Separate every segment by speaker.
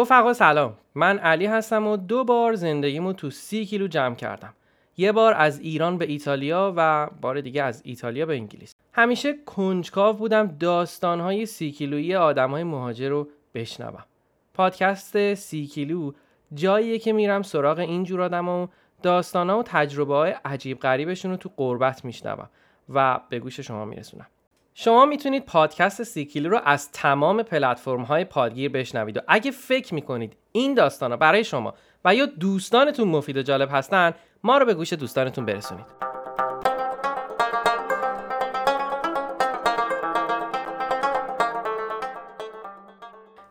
Speaker 1: رفقا سلام. من علی هستم و دو بار زندگیمو تو سی کیلو جمع کردم. یه بار از ایران به ایتالیا و بار دیگه از ایتالیا به انگلیس. همیشه کنجکاو بودم داستانهای سی کیلویی آدمهای مهاجر رو بشنوم. پادکست سی کیلو جاییه که میرم سراغ این جور آدم و داستانها و تجربه های عجیب غریبشون رو تو غربت میشنوم و به گوش شما میرسونم. شما می‌تونید پادکست سی کیلو رو از تمام پلتفرم های پادگیر بشنوید و اگه فکر می‌کنید این داستان ها برای شما و یا دوستانتون مفید و جالب هستن ما رو به گوش دوستانتون برسونید.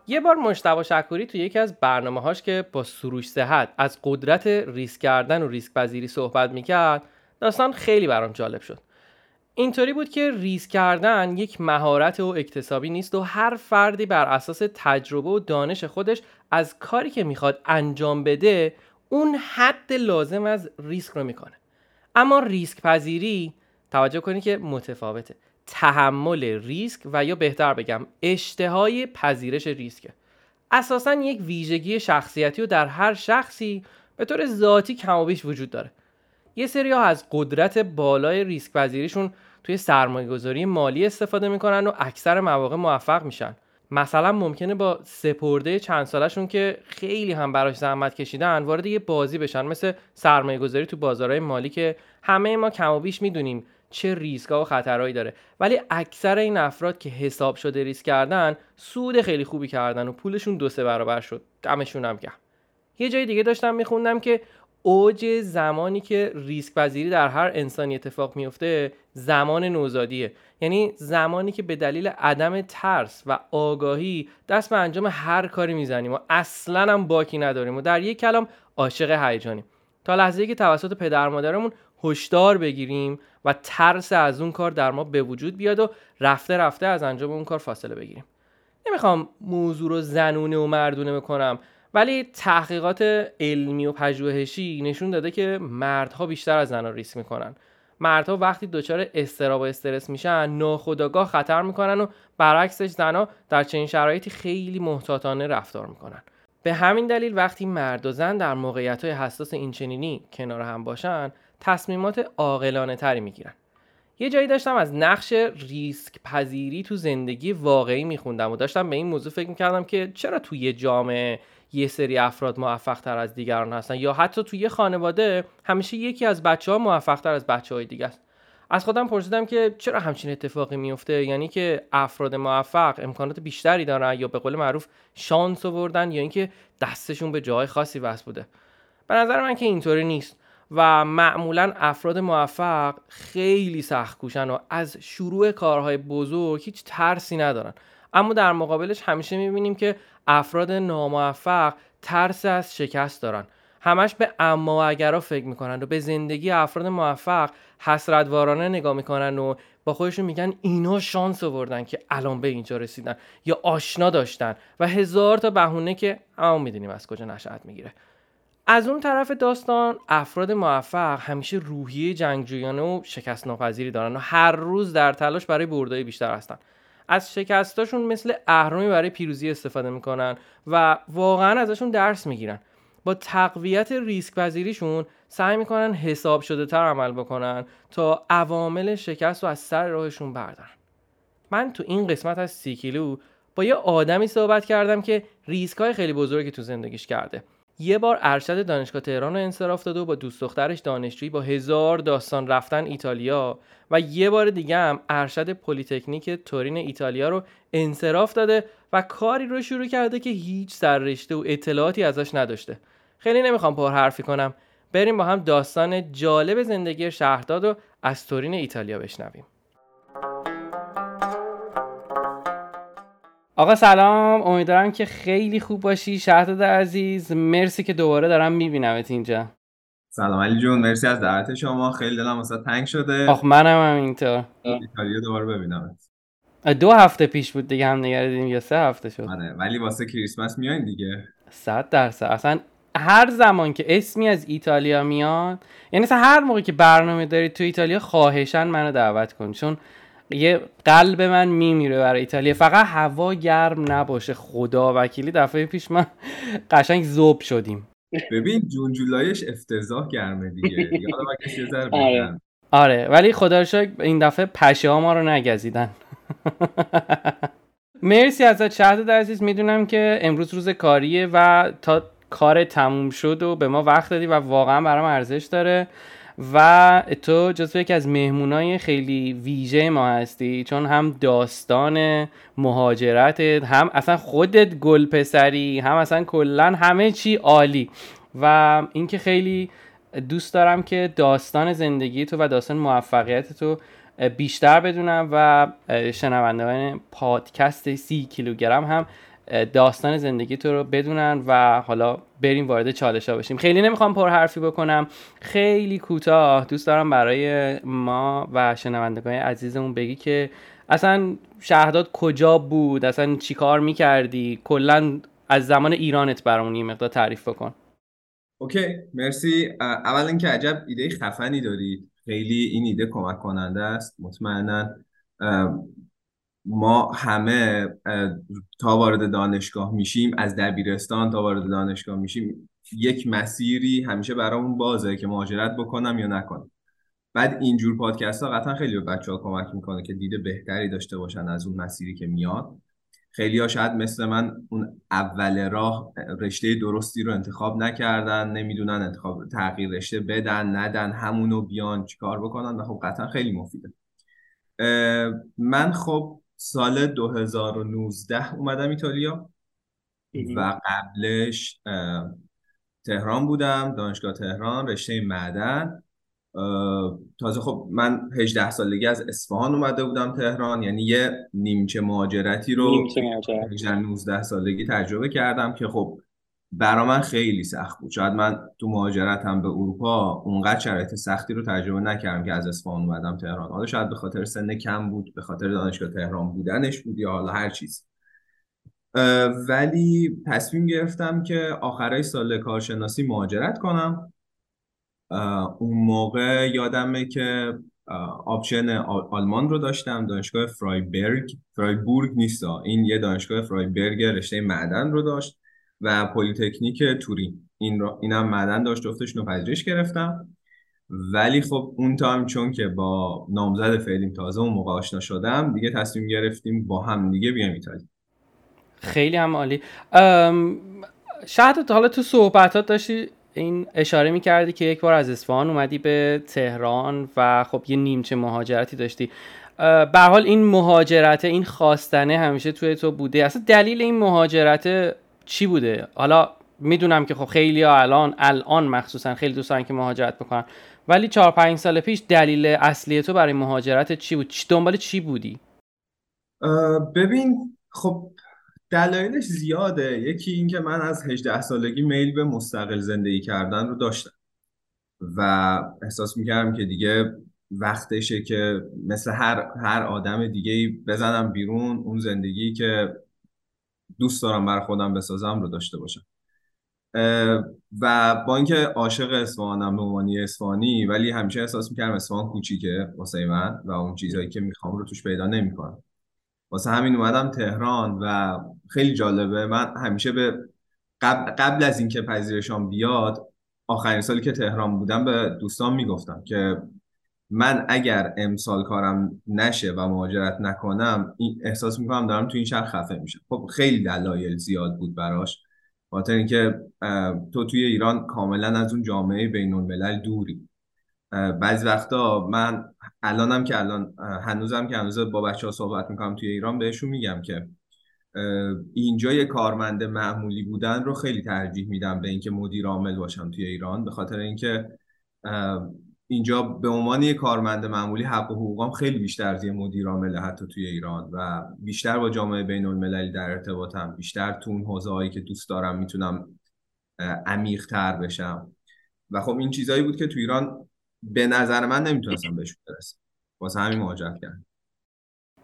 Speaker 1: یه بار مشتبه شکوری تو یکی از برنامه هاش که با سروش صحت از قدرت ریسک کردن و ریسک پذیری صحبت می‌کرد داستان خیلی برام جالب شد. اینطوری بود که ریسک کردن یک مهارت و اکتسابی نیست و هر فردی بر اساس تجربه و دانش خودش از کاری که می‌خواد انجام بده اون حد لازم از ریسک رو می‌کنه. اما ریسک پذیری توجه کنید که متفاوته. تحمل ریسک و یا بهتر بگم اشتهای پذیرش ریسکه. اساسا یک ویژگی شخصیتی و در هر شخصی به طور ذاتی کم و بیش وجود داره. یه سری ها از قدرت بالای ریسک پذیریشون توی سرمایه گذاری مالی استفاده می‌کنن و اکثر مواقع موفق میشن. مثلا ممکنه با سپرده چند سالشون که خیلی هم براش زحمت کشیدن وارد یه بازی بشن مثل سرمایه گذاری تو بازارهای مالی که همه ما کم و بیش می‌دونیم چه ریسکا و خطرهایی داره. ولی اکثر این افراد که حساب شده ریسک کردن سود خیلی خوبی کردن و پولشون دو سه برابر شد. دمشون هم گرم. یه جای دیگه داشتم میخوندم که اوج زمانی که ریسک پذیری در هر انسانی اتفاق میفته زمان نوزادیه. یعنی زمانی که به دلیل عدم ترس و آگاهی دست به انجام هر کاری می‌زنیم و اصلا هم باکی نداریم و در یک کلام عاشق هیجانیم. تا لحظه که توسط پدر مادرمون هشدار بگیریم و ترس از اون کار در ما به وجود بیاد و رفته رفته از انجام اون کار فاصله بگیریم. نمی‌خوام موضوع رو زنونه و مردونه بکنم. ولی تحقیقات علمی و پژوهشی نشون داده که مردها بیشتر از زنها ریسک می‌کنن. مردها وقتی دچار استراب و استرس میشن ناخودآگاه خطر می‌کنن و برعکسش زنها در چنین شرایطی خیلی محتاطانه رفتار می‌کنن. به همین دلیل وقتی مرد و زن در موقعیت های حساس اینچنینی کنار هم باشن تصمیمات عاقلانه تری می‌گیرن. یه جایی داشتم از نقش ریسک پذیری تو زندگی واقعی میخوندم و داشتم به این موضوع فکر می‌کردم که چرا توی جامعه یه سری افراد موفق تر از دیگران هستن یا حتی توی یه خانواده همیشه یکی از بچه ها موفق تر از بچه های دیگه است. از خودم پرسیدم که چرا همچین اتفاقی میفته؟ یعنی که افراد موفق امکانات بیشتری دارن یا به قول معروف شانس آوردن یا اینکه دستشون به جای خاصی وصل بوده؟ به نظر من که اینطوری نیست و معمولا افراد موفق خیلی سخت کوشن و از شروع کارهای بزرگ هیچ ترسی ندارن. اما در مقابلش همیشه می‌بینیم که افراد ناموفق ترس از شکست دارن. همش به اما و اگرا فکر می‌کنن و به زندگی افراد موفق حسرتوارانه نگاه می‌کنن و با خودشون میگن اینا شانس آوردن که الان به اینجا رسیدن یا آشنا داشتن و هزار تا بهونه که اما می‌دونیم از کجا نشأت می‌گیره. از اون طرف داستان افراد موفق همیشه روحیه جنگجویانه و شکست ناپذیری دارن و هر روز در تلاش برای بردای بیشتر هستن. از شکستاشون مثل اهرامی برای پیروزی استفاده می‌کنن و واقعا ازشون درس می‌گیرن. با تقویت ریسک پذیریشون سعی می‌کنن حساب شده تر عمل بکنن تا عوامل شکست رو از سر راهشون بردارن. من تو این قسمت از سی کیلو با یه آدمی صحبت کردم که ریسک های خیلی بزرگی تو زندگیش کرده. یه بار ارشد دانشگاه تهران رو انصراف داده و با دوست دخترش دانشجویی با هزار داستان رفتن ایتالیا و یه بار دیگه هم ارشد پلیتکنیک تورین ایتالیا رو انصراف داده و کاری رو شروع کرده که هیچ سررشته و اطلاعاتی ازش نداشته. خیلی نمی‌خوام پر حرفی کنم. بریم با هم داستان جالب زندگی شهرداد و از تورین ایتالیا بشنویم. آقا سلام امیدوارم که خیلی خوب باشی. شهرداد عزیز مرسی که دوباره دارم میبینمت اینجا.
Speaker 2: سلام علی جون مرسی از دعوت شما. خیلی دلم واسه تنگ شده.
Speaker 1: آخ منم هم اینطور
Speaker 2: ایتالیا دوباره ببینمت.
Speaker 1: دو هفته پیش بود دیگه هم نگردیدیم یا سه هفته شد؟
Speaker 2: آره ولی واسه کریسمس میاین دیگه.
Speaker 1: صد درصد. اصلا هر زمان که اسمی از ایتالیا میاد یعنی هر موقع که برنامه دارید تو ایتالیا خواهشن منو دعوت کن. چون یه قلب من میمیره برای ایتالیا. فقط هوا گرم نباشه. خدا وکیلی دفعه پیش من قشنگ زوب شدیم.
Speaker 2: ببین جون جولایش افتضاح گرمه دیگه. یادم
Speaker 1: آره. آره ولی خدا این دفعه پشه ها ما رو نگزیدن. مرسی ازت شهد عزیز. می‌دونم که امروز روز کاریه و تا کار تموم شد و به ما وقت دادی و واقعا برام ارزش داره. و تو جزو یکی از مهمونای خیلی ویژه ما هستی چون هم داستان مهاجرتت هم اصلا خودت گل پسری هم اصلا کلا همه چی عالی. و اینکه خیلی دوست دارم که داستان زندگی تو و داستان موفقیت تو بیشتر بدونم و شنوندگان پادکست سی کیلوگرم هم داستان زندگی تو رو بدونن و حالا بریم وارد چالش ها بشیم. خیلی نمی‌خوام پر حرفی بکنم. خیلی کوتاه. دوست دارم برای ما و شنوندگان عزیزمون بگی که اصلا شهداد کجا بود؟ اصلا چیکار می‌کردی؟ کلا از زمان ایرانت برامون یه مقدار تعریف بکن.
Speaker 2: اوکی. مرسی. اول اینکه عجب ایده خفنی دارید خیلی این ایده کمک کننده است. مطمئنا. ما همه تا وارد دانشگاه میشیم از دبیرستان تا وارد دانشگاه میشیم یک مسیری همیشه برامون بازه که مهاجرت بکنم یا نکنم. بعد اینجور پادکست ها قطعا خیلی به بچه ها کمک می‌کنه که دید بهتری داشته باشن از اون مسیری که میاد خیلی ها شاید مثل من اون اول راه رشته درستی رو انتخاب نکردن نمی‌دونن انتخاب تغییر رشته بدن ندن همونو بیان چیکار بکنن و خب قطعا خیلی مفیده. من خب سال 2019 اومدم ایتالیا و قبلش تهران بودم دانشگاه تهران رشته معدن. تازه خب من 18 سالگی از اصفهان اومده بودم تهران یعنی یه نیمچه مهاجرتی رو نیمچه 19 سالگی تجربه کردم که خب برا من خیلی سخت بود. شاید من تو مهاجرتم به اروپا اونقدر شرایط سختی رو تجربه نکردم که از اصفهان اومدم تهران. حالا شاید به خاطر سن کم بود به خاطر دانشگاه تهران بودنش بود یا حالا هر چیز. ولی تصمیم گرفتم که آخرای سال کارشناسی مهاجرت کنم. اون موقع یادمه که آپشن آلمان رو داشتم دانشگاه فرایبرگ فرایبورگ نیست این یه دانشگاه فرایبرگ رشته معدن رو داشت. و پلیتکنیک تورین. این رو اینم معدن داشت جفتشون رو پذیرش گرفتم ولی خب اون time چون که با نامزد فعلیم تازه اون موقع آشنا شدم دیگه تصمیم گرفتیم با هم دیگه بیایم ایتالیا.
Speaker 1: خیلی هم عالی. شاید حالا تو صحبتات داشتی این اشاره می کردی که یک بار از اصفهان اومدی به تهران و خب یه نیمچه مهاجرتی داشتی. به حال این مهاجرت این خواستنه همیشه توی تو بوده. اصلا دلیل این مهاجرت چی بوده؟ حالا می‌دونم که خب خیلی ها الان الان مخصوصا خیلی دوستان که مهاجرت بکنن ولی چهار پنج سال پیش دلیل اصلی تو برای مهاجرت چی بود؟ دنبال چی بودی؟
Speaker 2: ببین خب دلایلش زیاده. یکی اینکه من از 18 سالگی میل به مستقل زندگی کردن رو داشتم. و احساس می‌کردم که دیگه وقتشه که مثل هر هر آدم دیگه بزنم بیرون اون زندگی که دوست دارم بر خودم بسازم رو داشته باشم. و با اینکه عاشق اصفهانم به عنوان اصفهانی ولی همیشه احساس می‌کردم اصفهان کوچیکه واسه من و اون چیزهایی که می‌خوام رو توش پیدا نمی‌کنم. واسه همین اومدم تهران و خیلی جالبه من همیشه به قبل, قبل از اینکه پذیرشان بیاد آخرین سالی که تهران بودم به دوستان می‌گفتم که من اگر امسال کارم نشه و مهاجرت نکنم این احساس می‌کنم دارم تو این شهر خفه میشه خب خیلی دلایل زیاد بود براش. خاطر اینکه تو توی ایران کاملا از اون جامعه بین الملل دوری بعضی وقتا من الانم که الان هنوزم که هنوز با بچه ها صحبت می‌کنم توی ایران بهشون میگم که اینجا یه کارمند معمولی بودن رو خیلی ترجیح میدم به اینکه مدیر عامل باشم توی ایران. به خاطر اینکه اینجا به عنوان یه کارمند معمولی حق و حقوقام خیلی بیشتر از یه مدیر عامل حتی توی ایران و بیشتر با جامعه بین المللی در ارتباطم بیشتر تو اون حوزه هایی که دوست دارم می‌تونم عمیق تر بشم. و خب این چیزهایی بود که تو ایران به نظر من نمی‌تونستم بهش برسم. واسه همین مهاجرت کردم.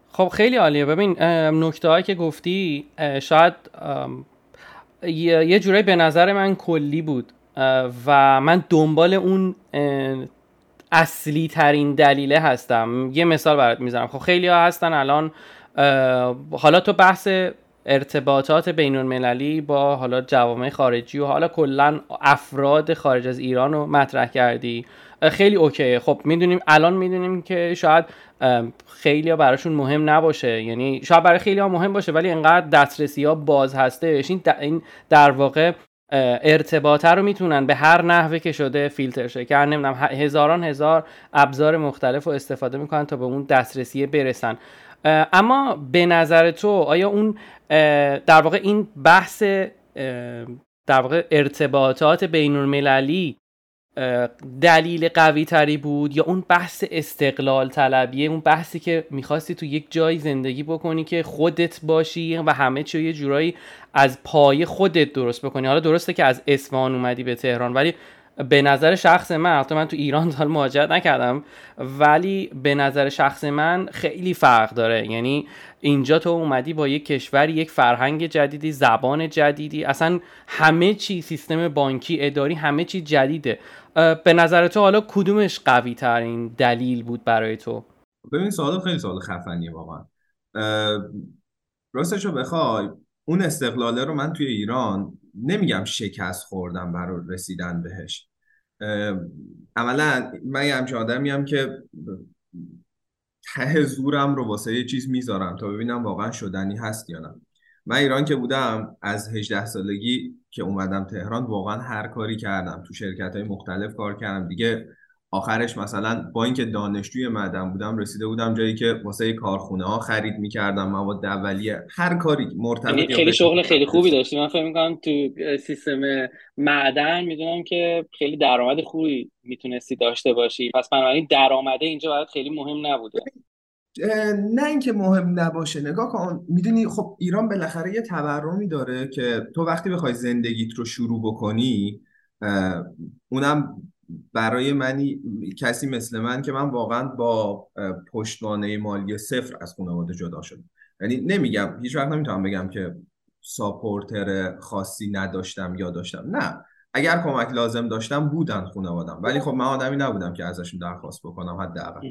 Speaker 1: خب خیلی عالیه. ببین نکته هایی که گفتی شاید یه جورایی به نظر من کلی بود. و من دنبال اون اصلی ترین دلیله هستم. یه مثال برات می‌زنم. خب خیلی ها هستن الان حالا تو بحث ارتباطات بین المللی با حالا جوامع خارجی و حالا کلا افراد خارج از ایران رو مطرح کردی. خیلی اوکیه. خب می‌دونیم الان می‌دونیم که شاید خیلی ها براشون مهم نباشه. یعنی شاید برای خیلی ها مهم باشه ولی انقدر دسترسی ها باز هستش. این در واقع ارتباطه رو می‌تونن به هر نحوه که شده فیلتر شه. که نمی‌دونم هزاران هزار ابزار مختلف رو استفاده می‌کنن تا به اون دسترسی برسن. اما به نظر تو آیا اون در واقع این بحث در واقع ارتباطات بین المللی دلیل قوی تری بود یا اون بحث استقلال طلبیه؟ اون بحثی که می‌خواستی تو یک جایی زندگی بکنی که خودت باشی و همه چی یه جورایی از پای خودت درست بکنی. حالا درسته که از اصفهان اومدی به تهران ولی به نظر شخص من حتی من تو ایران تا مهاجرت نکردم ولی به نظر شخص من خیلی فرق داره. یعنی اینجا تو اومدی با یک کشور یک فرهنگ جدیدی زبان جدیدی اصلا همه چی سیستم بانکی اداری همه چی جدیده. به نظر تو حالا کدومش قوی ترین دلیل بود برای تو؟
Speaker 2: ببین سوال خیلی سوال خفنیه واقعا. راستش رو بخوای اون استقلاله رو من توی ایران نمیگم شکست خوردم برای رسیدن بهش. عملا من یه همچه آدمی که ته زورم رو واسه یه چیز می‌ذارم تا ببینم واقعا شدنی هست یا نه. من ایران که بودم از 18 سالگی که اومدم تهران واقعا هر کاری کردم. تو شرکت های مختلف کار کردم. دیگه آخرش مثلا با اینکه دانشجوی معدن بودم رسیده بودم جایی که واسه کارخونه ها خرید می‌کردم مواد اولیه هر کاری مرتبط
Speaker 1: یعنی خیلی شغل خیلی خوبی داشتی. من فکر می‌کنم تو سیستم معدن می‌دونم که خیلی درآمد خوبی می‌تونستی داشته باشی. پس بنابراین درآمده اینجا برات خیلی مهم نبوده.
Speaker 2: نه اینکه مهم نباشه نگاه کن. می‌دونی خب ایران بالاخره یه تورمی داره که تو وقتی بخوای زندگیت رو شروع بکنی اونم برای منی کسی مثل من که من واقعا با پشتوانه مالی صفر از خانواده جدا شدم. یعنی نمیگم هیچ وقت نمی‌تونم بگم که ساپورتر خاصی نداشتم یا داشتم. نه. اگر کمک لازم داشتم بودن خانوادم. ولی خب من آدمی نبودم که ازشون درخواست بکنم حداقل.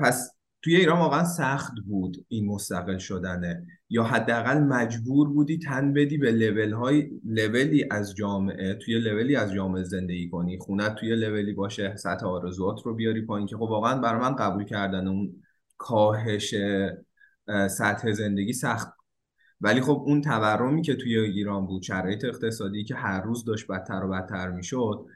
Speaker 2: پس توی ایران واقعا سخت بود این مستقل شدنه یا حداقل مجبور بودی تن بدی به لول های لولی از جامعه توی لولی از جامعه زندگی کنی. خونت توی لولی باشه سطح آرزوات رو بیاری پایین. که خب واقعا برای من قبول کردن اون کاهش سطح زندگی سخت ولی خب اون تورمی که توی ایران بود شرایط اقتصادی که هر روز داشت بدتر و بدتر می‌شد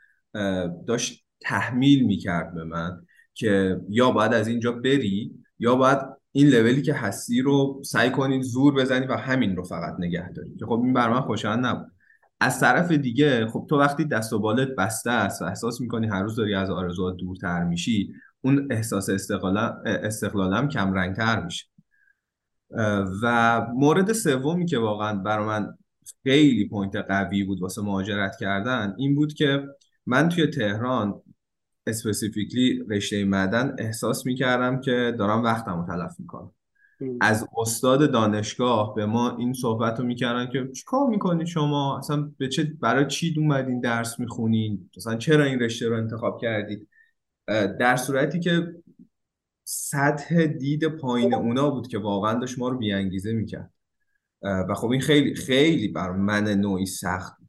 Speaker 2: داشت تحمیل می‌کرد به من. که یا باید از اینجا بری یا باید این لولی که هستی رو سعی کنید زور بزنی و همین رو فقط نگه داری. که خب این بر من خوشایند نبود. از طرف دیگه خب تو وقتی دست و بالت بسته است و احساس می‌کنی هر روز داری از آرزوات دورتر میشی اون احساس استقلالم کم رنگتر میشه. و مورد سومی که واقعا برای من خیلی point قوی بود واسه مهاجرت کردن این بود که من توی تهران specifically رشته معدن احساس می‌کردم که دارم وقتم رو تلف می‌کنم. از استاد دانشگاه به ما این صحبت رو می‌کردن که چیکار می‌کنید شما؟ اصلا به چه برای چی اومدین درس می‌خونین؟ اصلا چرا این رشته رو انتخاب کردید؟ در صورتی که سطح دید پایین اونا بود که واقعا داشت ما رو بیانگیزه می‌کرد. و خب این خیلی خیلی بر من نوعی سخت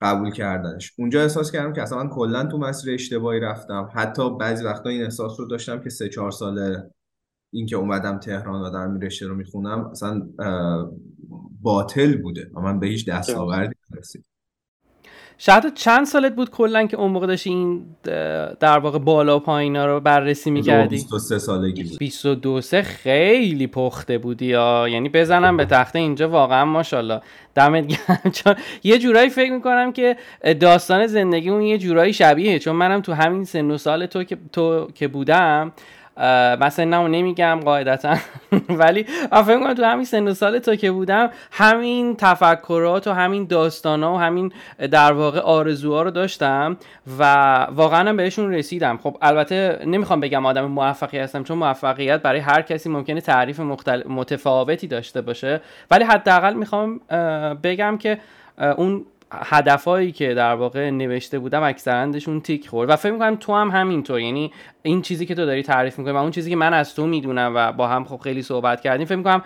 Speaker 2: قبول کردنش. اونجا احساس کردم که اصلا من کلا تو مسیر اشتباهی رفتم. حتی بعضی وقتا این احساس رو داشتم که سه چهار ساله این که اومدم تهران و در رشته رو می‌خونم اصلا باطل بوده و من به هیچ دستاوردی نرسیدم.
Speaker 1: شاید چند سالت بود کلا که اون موقع داشتی این در واقع بالا و پایینا رو بررسی می‌کردی؟
Speaker 2: 23 سالگی بود.
Speaker 1: 22 سه خیلی پخته بودی یا. یعنی بزنم به تخته اینجا واقعا ماشاءالله. دمت گرم. چون یه جورایی فکر می‌کنم که داستان زندگی اون یه جورایی شبیه چون منم تو همین سن و سال تو که تو که بودم مثلا نمو نمیگم قاعدتا. ولی فکر کنم تو همین سن و سال تا که بودم همین تفکرات و همین داستانا و همین در واقع آرزوها رو داشتم و واقعا بهشون رسیدم. خب البته نمی‌خوام بگم آدم موفقی هستم چون موفقیت برای هر کسی ممکنه تعریف متفاوتی داشته باشه. ولی حداقل می‌خوام بگم که اون هدفهایی که در واقع نوشته بودم اکثرندشون تیک خورد. و فکر می‌کنم تو هم همینطور. یعنی این چیزی که تو داری تعریف می‌کنی و اون چیزی که من از تو می‌دونم و با هم خب خیلی صحبت کردیم فکر می‌کنم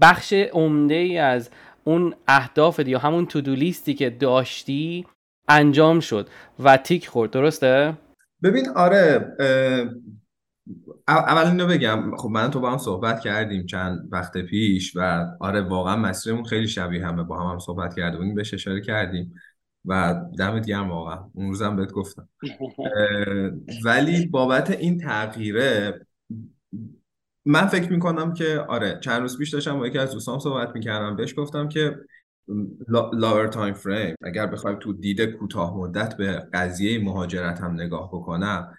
Speaker 1: بخش عمده ای از اون اهداف یا همون تودو لیستی که داشتی انجام شد و تیک خورد. درسته؟
Speaker 2: ببین آره اول اینو بگم خب من تو با هم صحبت کردیم چند وقت پیش و آره واقعا مسیرمون خیلی شبیه همه با هم, هم صحبت کرده بودیم بهش اشاره کردیم و دمت گرم واقعا. اون روزم بهت گفتم. ولی بابت این تغییره من فکر می‌کنم که آره چند روز پیش داشتم با یکی از دوستان صحبت می‌کردم. بهش گفتم که لاور تایم فریم اگر بخوایم تو دید کوتاه مدت به قضیه مهاجرت هم نگاه بکنم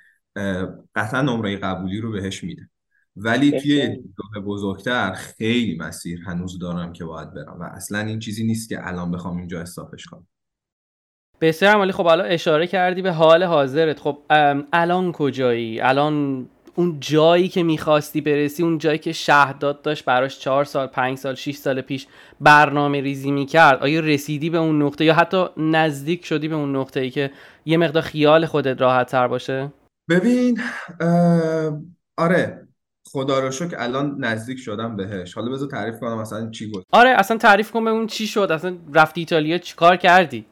Speaker 2: قطعا نمره قبولی رو بهش میده. ولی توی دیدگاه بزرگتر خیلی مسیر هنوز دارم که باید برم و اصلا این چیزی نیست که الان بخوام اینجا استافش کنم.
Speaker 1: بسیار عمالی خب الان اشاره کردی به حال حاضرت. خب الان کجایی؟ الان اون جایی که می‌خواستی برسی اون جایی که شهداد داشت براش چهار سال پنج سال 6 سال پیش برنامه ریزی می‌کرد آیا رسیدی به اون نقطه یا حتی نزدیک شدی به اون نقطه ای که یه مقدار خیال خودت راحت تر باشه؟
Speaker 2: ببین آره خدا رو شکر الان نزدیک شدم بهش. حالا بذار تعریف کنم اصلا چی بود.
Speaker 1: آره اصلا تعریف کن به اون چی شد. اصلا رفتی ایتالیا چیکار کردی؟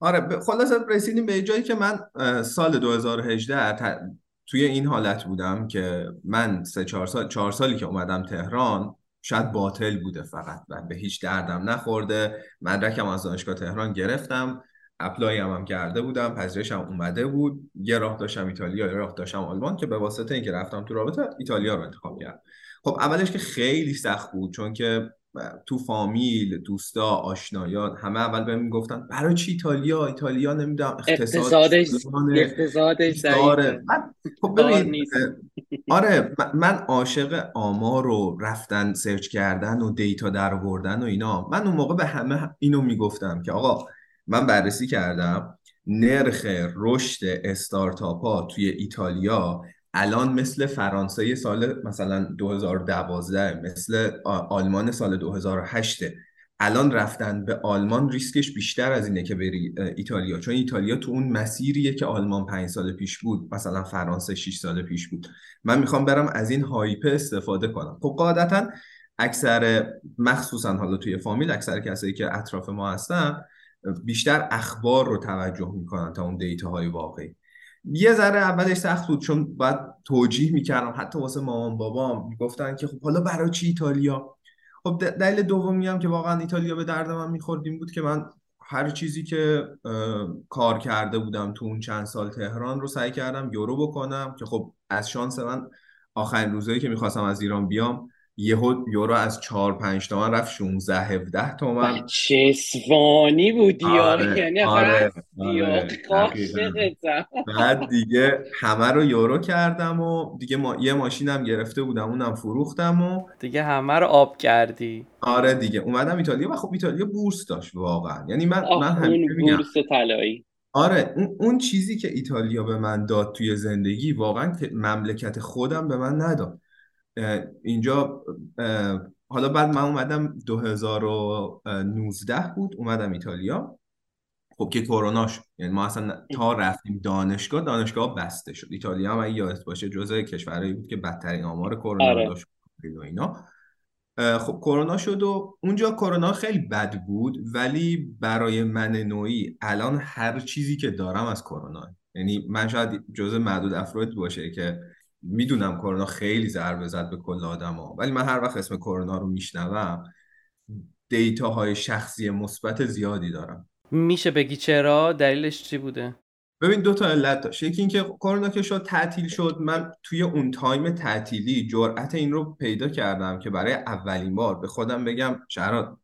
Speaker 2: آره خلاص رسیدیم به جایی که من سال 2018 توی این حالت بودم که من سه چهار سال چهار سالی که اومدم تهران شاید باطل بوده فقط و به هیچ دردم نخورده. مدرکم از دانشگاه تهران گرفتم. اپلای هم, هم کرده بودم پذیرش هم اومده بود. یه راه داشتم ایتالیا یه راه داشتم آلمان که به واسطه اینکه رفتم تو رابطه ایتالیا رو انتخاب کردم. خب اولش که خیلی سخت بود چون که تو فامیل دوستا آشنایان همه اول بهم می‌گفتن برای چی ایتالیا؟ ایتالیا نمی‌دونم
Speaker 1: اقتصادش اقتصادش
Speaker 2: آره خب ببین آره من عاشق آمار رو رفتن search کردن و data در آوردن و اینا. من اون موقع به همه اینو می‌گفتم که آقا من بررسی کردم. نرخ رشد استارتاپ ها توی ایتالیا الان مثل فرانسه سال مثلا 2012 مثل آلمان سال 2008 الان رفتن به آلمان ریسکش بیشتر از اینه که بری ایتالیا. چون ایتالیا تو اون مسیریه که آلمان پنج سال پیش بود مثلا فرانسه 6 سال پیش بود. من می‌خوام برم از این هایپ استفاده کنم. خب قاعدتا اکثر مخصوصا حالا توی فامیل اکثر کسایی که اطراف ما هستن بیشتر اخبار رو توجه می‌کنن تا اون دیتا های واقعی. یه ذره اولش سخت بود چون باید توجیه می‌کردم. حتی واسه مامان بابام می‌گفتن که خب حالا برای چی ایتالیا؟ خب دلیل دومی هم که واقعا ایتالیا به درد من می‌خورد این بود که من هر چیزی که کار کرده بودم تو اون چند سال تهران رو سعی کردم یورو بکنم که خب از شانس من آخرین روزایی که می‌خواستم از ایران بیام یهو یورو از 4 5 تومن رفت 16 17 تومن.
Speaker 1: چه اسوانی بودی
Speaker 2: آره یعنی آره, آره. بعد دیگه همه رو یورو کردم و دیگه ما... یه ماشینم گرفته بودم اونم فروختم و
Speaker 1: دیگه همه رو آب کردی.
Speaker 2: آره دیگه اومدم ایتالیا. و خب ایتالیا بورس داشت واقعا. یعنی من من همین
Speaker 1: بورس طلایی.
Speaker 2: آره اون, اون چیزی که ایتالیا به من داد توی زندگی واقعا مملکت خودم به من نداد. اینجا حالا بعد من اومدم 2019 بود اومدم ایتالیا. خب که کرونا شد یعنی ما اصلا تا رفتیم دانشگاه دانشگاه بسته شد. ایتالیا هم اگه یادت باشه جزء کشورهایی بود که بدترین آمار کرونا آره. داشت. و اینا. خب کرونا شد و اونجا کرونا خیلی بد بود ولی برای من نوعی الان هر چیزی که دارم از کرونا. یعنی من شاید جزء معدود افراد باشه که می‌دونم کرونا خیلی ضربه زد به کل آدما ولی من هر وقت اسم کرونا رو میشنوم دیتاهای شخصی مثبت زیادی دارم.
Speaker 1: میشه بگی چرا؟ دلیلش چی بوده؟
Speaker 2: ببین دو تا علت داشت. یکی اینکه کرونا که شد تعطیل شد. من توی اون تایم تعطیلی جرأت این رو پیدا کردم که برای اولین بار به خودم بگم چرا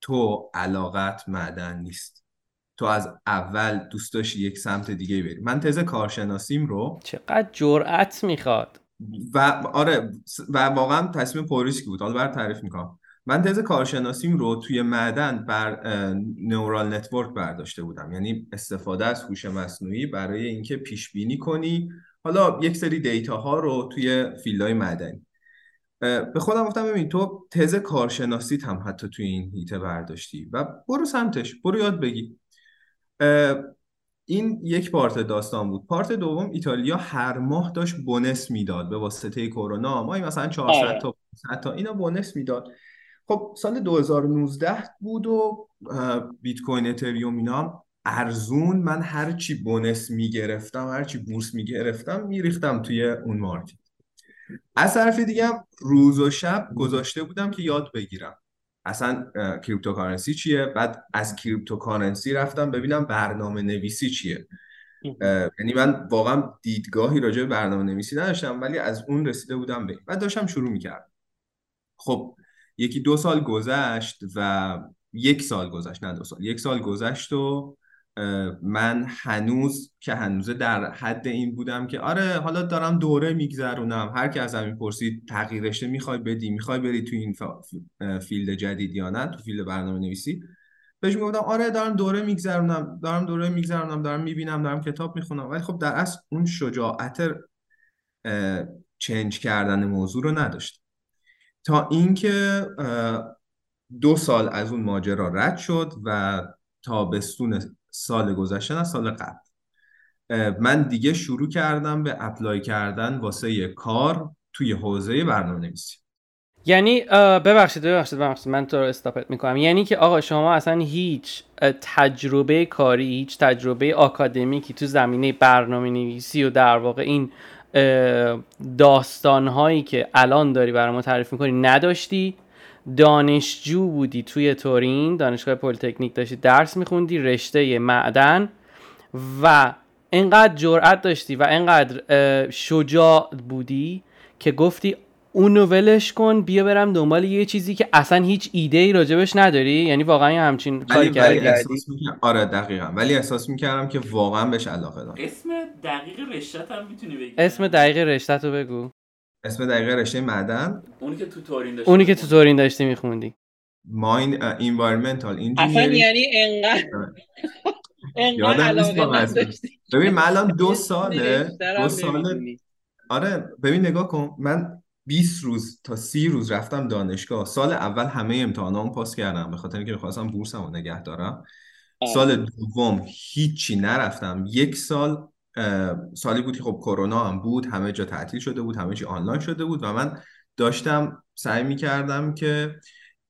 Speaker 2: تو علاقت معدن نیست. تو از اول دوست داشتی یک سمت دیگه بری. من تز کارشناسیم رو
Speaker 1: چقدر جرأت می‌خواد.
Speaker 2: و آره و واقعا تصمیم پر ریسکی بود. حالا برات تعریف می‌کنم. من تز کارشناسیم رو توی معدن بر neural network برداشته بودم. یعنی استفاده از هوش مصنوعی برای اینکه پیش بینی کنی. حالا یک سری data ها رو توی field های معدنی. به خودم گفتم ببین تو تز کارشناسیت هم حتی توی این حیطه برداشتی و برو سمتش برو یاد بگیر. این یک part داستان بود. part دوم ایتالیا هر ماه داشت bonus می‌داد به واسطه کرونا. ما مثلا 400 آره. تا 500 تا اینا bonus می‌داد. خب سال 2019 بود و بیت کوین اتریوم اینا ارزون من هر چی bonus می‌گرفتم هر چی بورس می‌گرفتم میریختم توی اون market. از طرف دیگه روز و شب گذاشته بودم که یاد بگیرم. اصلا cryptocurrency چیه؟ بعد از cryptocurrency رفتم ببینم برنامه نویسی چیه یعنی من واقعا دیدگاهی راجع به برنامه نویسی نداشتم ولی از اون رسیده بودم به بعد داشتم شروع می‌کردم. خب یکی دو سال گذشت و یک سال گذشت نه دو سال یک سال گذشت و من هنوز که هنوزه در حد این بودم که آره حالا دارم دوره میگذرونم. هر کی از من می‌پرسید تغییر رشته می‌خوای بدی می‌خوای بری تو این field جدید یا نه تو field برنامه نویسی بهش می‌گفتم آره دارم دوره میگذرونم دارم دوره میگذرونم دارم می‌بینم دارم کتاب می‌خونم. ولی خب در اصل اون شجاعت چنج کردن موضوع رو نداشت تا اینکه دو سال از اون ماجرا رد شد و تابستون سال گذشته نه سال قبل. من دیگه شروع کردم به اپلای کردن واسه کار توی حوزه برنامه نویسی
Speaker 1: یعنی ببخشید ببخشید ببخشید من تو رو استاپت می‌کنم. یعنی که آقا شما اصلا هیچ تجربه کاری هیچ تجربه آکادمیکی تو زمینه برنامه نویسی و در واقع این داستان هایی که الان داری برای ما تعریف می‌کنی نداشتی؟ دانشجو بودی توی تورین دانشگاه پلیتکنیک داشتی درس میخوندی رشته معدن و انقدر جرأت داشتی و انقدر شجاع بودی که گفتی اونو ولش کن بیا برم دنبال یه چیزی که اصلا هیچ ایده ای راجبش نداری. یعنی واقعا همچین کاری کردی.
Speaker 2: آره دقیقا. ولی احساس می‌کردم که واقعا بهش علاقه دارم.
Speaker 3: اسم دقیق رشته هم می‌تونی بگی.
Speaker 1: اسم دقیق رشته رو بگو.
Speaker 2: اسم دقیق رشته معدن.
Speaker 3: اونی که تو تورین داشتی
Speaker 1: اونی که تو تورین داشتی میخوندی.
Speaker 2: ماین انوایرمنتال
Speaker 4: اصلا یعنی انقدر
Speaker 2: انقدر ببین من الان دو ساله دو ساله آره ببین نگاه کن. من 20 روز تا 30 روز رفتم دانشگاه. سال اول همه امتحانام پاس کردم. به خاطر اینکه می‌خواستم بورسمو نگه دارم. سال دوم هیچی نرفتم. یک سال سالی بود که خب کرونا هم بود همه جا تعطیل شده بود همه چی آنلاین شده بود و من داشتم سعی می کردم که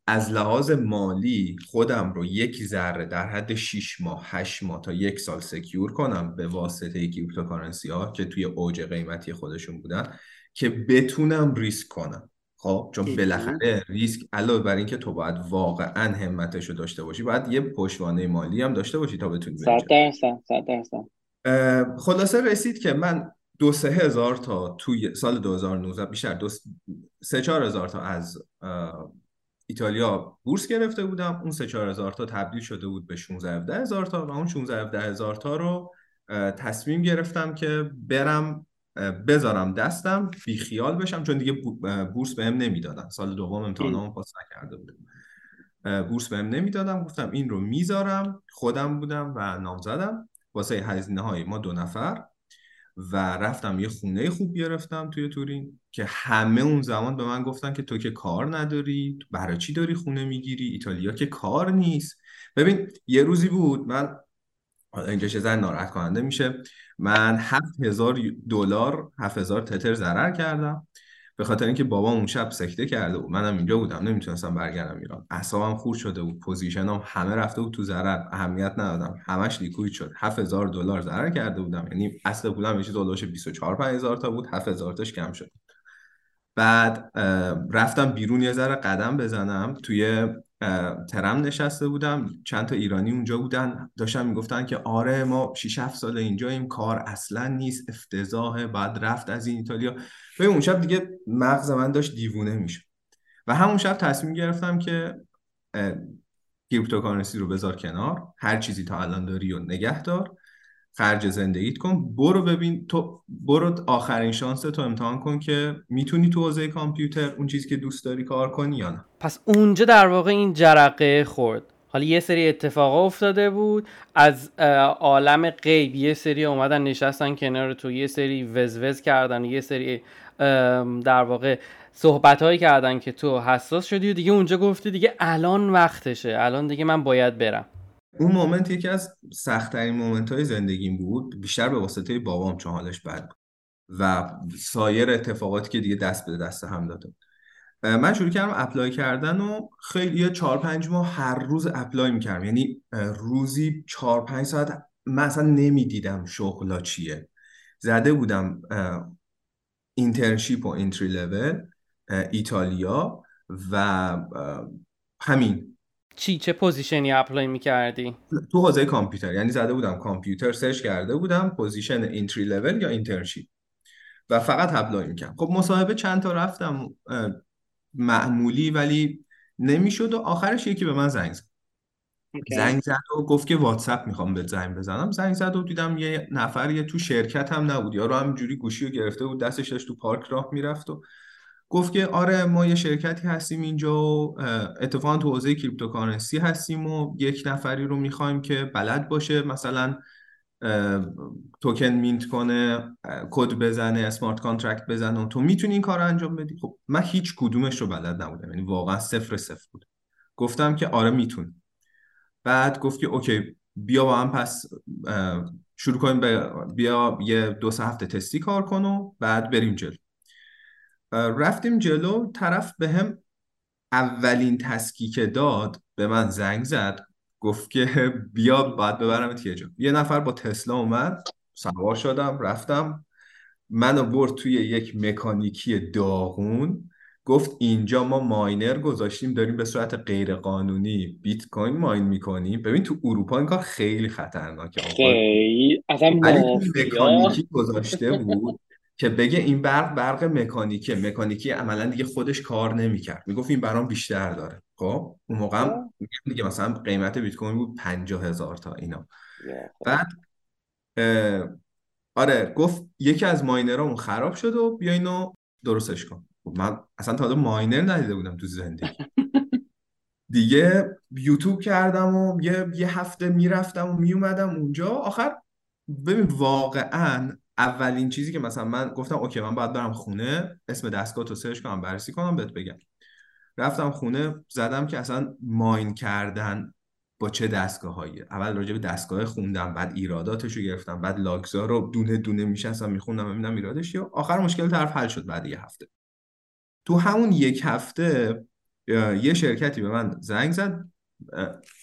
Speaker 2: از لحاظ مالی خودم رو یک ذره در حد 6 ماه 8 ماه تا یک سال secure کنم به واسطه cryptocurrency ها که توی اوج قیمتی خودشون بودن که بتونم ریسک کنم. خب؟ چون بالاخره ریسک علاوه بر اینکه تو باید واقعا همتش رو داشته باشی باید یه پشتوانه مالی هم داشته باشی تا بتونی
Speaker 4: 100 درصد 100 درصد.
Speaker 2: خلاصه رسید که من دو سه هزار تا توی سال 2019 بیشتر دو سه چهار هزار تا از ایتالیا بورس گرفته بودم. اون سه چهار هزار تا تبدیل شده بود به 16 هزار تا و اون 16 هزار تا رو تصمیم گرفتم که برم بذارم دستم بی خیال بشم چون دیگه بورس بهم نمی‌دادن. سال دوم امتحانامو پاس نکرده بودم. بورس بهم نمی‌دادم گفتم این رو می‌ذارم. خودم بودم و نام زدم واسه هزینه های ما دو نفر و رفتم یه خونه خوب گرفتم توی تورین که همه اون زمان به من گفتن که تو که کار نداری برای چی داری خونه می‌گیری؟ ایتالیا که کار نیست. ببین یه روزی بود من اینجا چه زن ناراحت کننده میشه. من هفت هزار دلار هفت تتر ضرر کردم. به خاطر اینکه بابام اون شب سکته کرده بود. منم اینجا بودم نمی‌تونستم برگردم ایران. اعصابم خورد شده بود. پوزیشنم همه رفته بود تو ضرر. اهمیت ندادم. همش لیکوید شد. 7000 دلار ضرر کرده بودم. یعنی اصل پولم یه چیز 24 5000 تا بود. 7000 تاش کم شد. بعد رفتم بیرون یه ذره قدم بزنم. توی tram نشسته بودم. چند تا ایرانی اونجا بودن. داشتن می‌گفتن که آره ما 6 7 سال اینجاییم. کار اصلا نیست. افتضاحه. باید رفت از این ایتالیا. و اون شب دیگه مغز من داشت دیوونه میشه و همون شب تصمیم گرفتم که cryptocurrency رو بذار کنار. هر چیزی تا الان داری رو نگه دار. خرج زندگیت کن. برو ببین تو برو آخرین شانس تو امتحان کن که می‌تونی تو حوزه کامپیوتر اون چیزی که دوست داری کار کنی یا نه.
Speaker 1: پس اونجا در واقع این جرقه خورد. حالا یه سری اتفاقا افتاده بود. از عالم غیب یه سری اومدن نشستن کنار تو یه سری وزوز کردن یه سری در واقع صحبت هایی کردن که تو حساس شدی و دیگه اونجا گفتی دیگه الان وقتشه. الان دیگه من باید برم.
Speaker 2: اون مومنت یکی از سختترین مومنت های زندگیم بود. بیشتر به واسطه بابام چون حالش بد بود. و سایر اتفاقاتی که دیگه دست به دست هم داده من شروع کردم apply کردن و خیلی یه چهار پنج ماه هر روز apply می‌کردم. یعنی روزی چهار پنج ساعت من اصلا نمی‌دیدم شغلا چیه. زده بودم internship و entry level ایتالیا و همین.
Speaker 1: چی؟ چه position ی apply می‌کردی؟
Speaker 2: تو حوزه کامپیوتر. یعنی زده بودم کامپیوتر search کرده بودم position entry level یا internship و فقط apply می‌کردم. خب مصاحبه چند تا رفتم معمولی ولی نمی‌شد و آخرش یکی به من زنگ زد. زنگ زد و گفت که واتساپ می‌خوام بهت زنگ بزنم. زنگ زد و دیدم یه نفر یه تو شرکت هم نبود. یارو همینجوری گوشی رو گرفته بود دستش داشت تو پارک راه می‌رفت و گفت که آره ما یه شرکتی هستیم اینجا و اتفاقا تو حوزه cryptocurrency هستیم و یک نفری رو می‌خوایم که بلد باشه. مثلا token mint کنه کد بزنه smart contract بزنه تو می‌تونی این کار رو انجام بدی. خب من هیچ کدومش رو بلد نبودم یعنی واقعا صفر صفر بود. گفتم که آره می‌تونم بعد گفت که OK بیا با هم پس شروع کنیم بیا یه دو سه هفته تستی کار کن و بعد بریم جلو. رفتیم جلو طرف بهم اولین task ی که داد به من زنگ زد. گفت که بیا باید ببرم یه جا. یه نفر با تسلا اومد سوار شدم رفتم. منو برد توی یک مکانیکی داغون. گفت اینجا ما ماینر گذاشتیم داریم به صورت غیر قانونی بیت کوین ماین می‌کنیم. ببین تو اروپا این کار خیلی خطرناکه.
Speaker 4: خیلی؟ اصلا
Speaker 2: مکانیکی گذاشته بود که بگه این برق برق مکانیکه. مکانیکی عملا دیگه خودش کار نمی‌کرد. می‌گفت این برام بیشتر داره. خب اون موقع هم دیگه مثلا قیمت بیت کوین بود 50 هزار تا اینا. بعد آره گفت یکی از miner امون خراب شد و بیا اینو درستش کن. خب من اصلا تا miner ندیده بودم تو زندگی. دیگه یوتیوب کردم و یه, یه هفته می‌رفتم و میومدم اونجا. آخر ببین واقعا اولین چیزی که مثلا من گفتم OK من باید برم خونه اسم دستگاه تو search کنم بررسی کنم بهت بگم. رفتم خونه زدم که اصلا ماین کردن با چه دستگاه هایی اول راجع به دستگاه خوندم بعد ایراداتش رو گرفتم بعد لاگزا رو دونه دونه میشستم میخوندم ببینم ایرادش یا آخر مشکل طرف حل شد بعد یه هفته. تو همون یک هفته یه شرکتی به من زنگ زد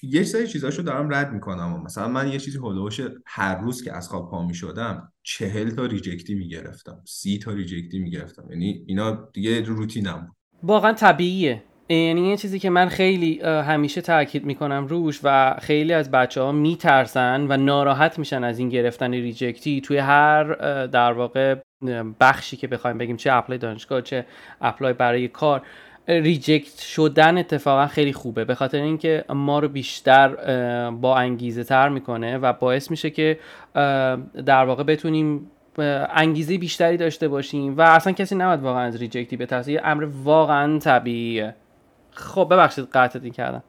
Speaker 2: یه سری چیزاشو دارم رد می‌کنم. مثلا من یه چیزی هلوش هر روز که از خواب پا می‌شدم چهل تا ریجکتی می‌گرفتم سی تا ریجکتی می‌گرفتم. یعنی اینا دیگه روتینم بود.
Speaker 1: واقعا طبیعیه. یعنی یه چیزی که من خیلی همیشه تاکید می‌کنم روش و خیلی از بچه ها میترسن و ناراحت میشن از این گرفتن reject ی توی هر در واقع بخشی که بخوایم بگیم چه apply دانشگاه چه apply برای کار. reject شدن اتفاقا خیلی خوبه. به خاطر اینکه ما رو بیشتر با انگیزه تر می‌کنه و باعث میشه که در واقع بتونیم انگیزه بیشتری داشته باشیم و اصلا کسی نباید واقعا از ریجکتی به یه امر واقعا طبیعیه. خب ببخشید قطعت کردم.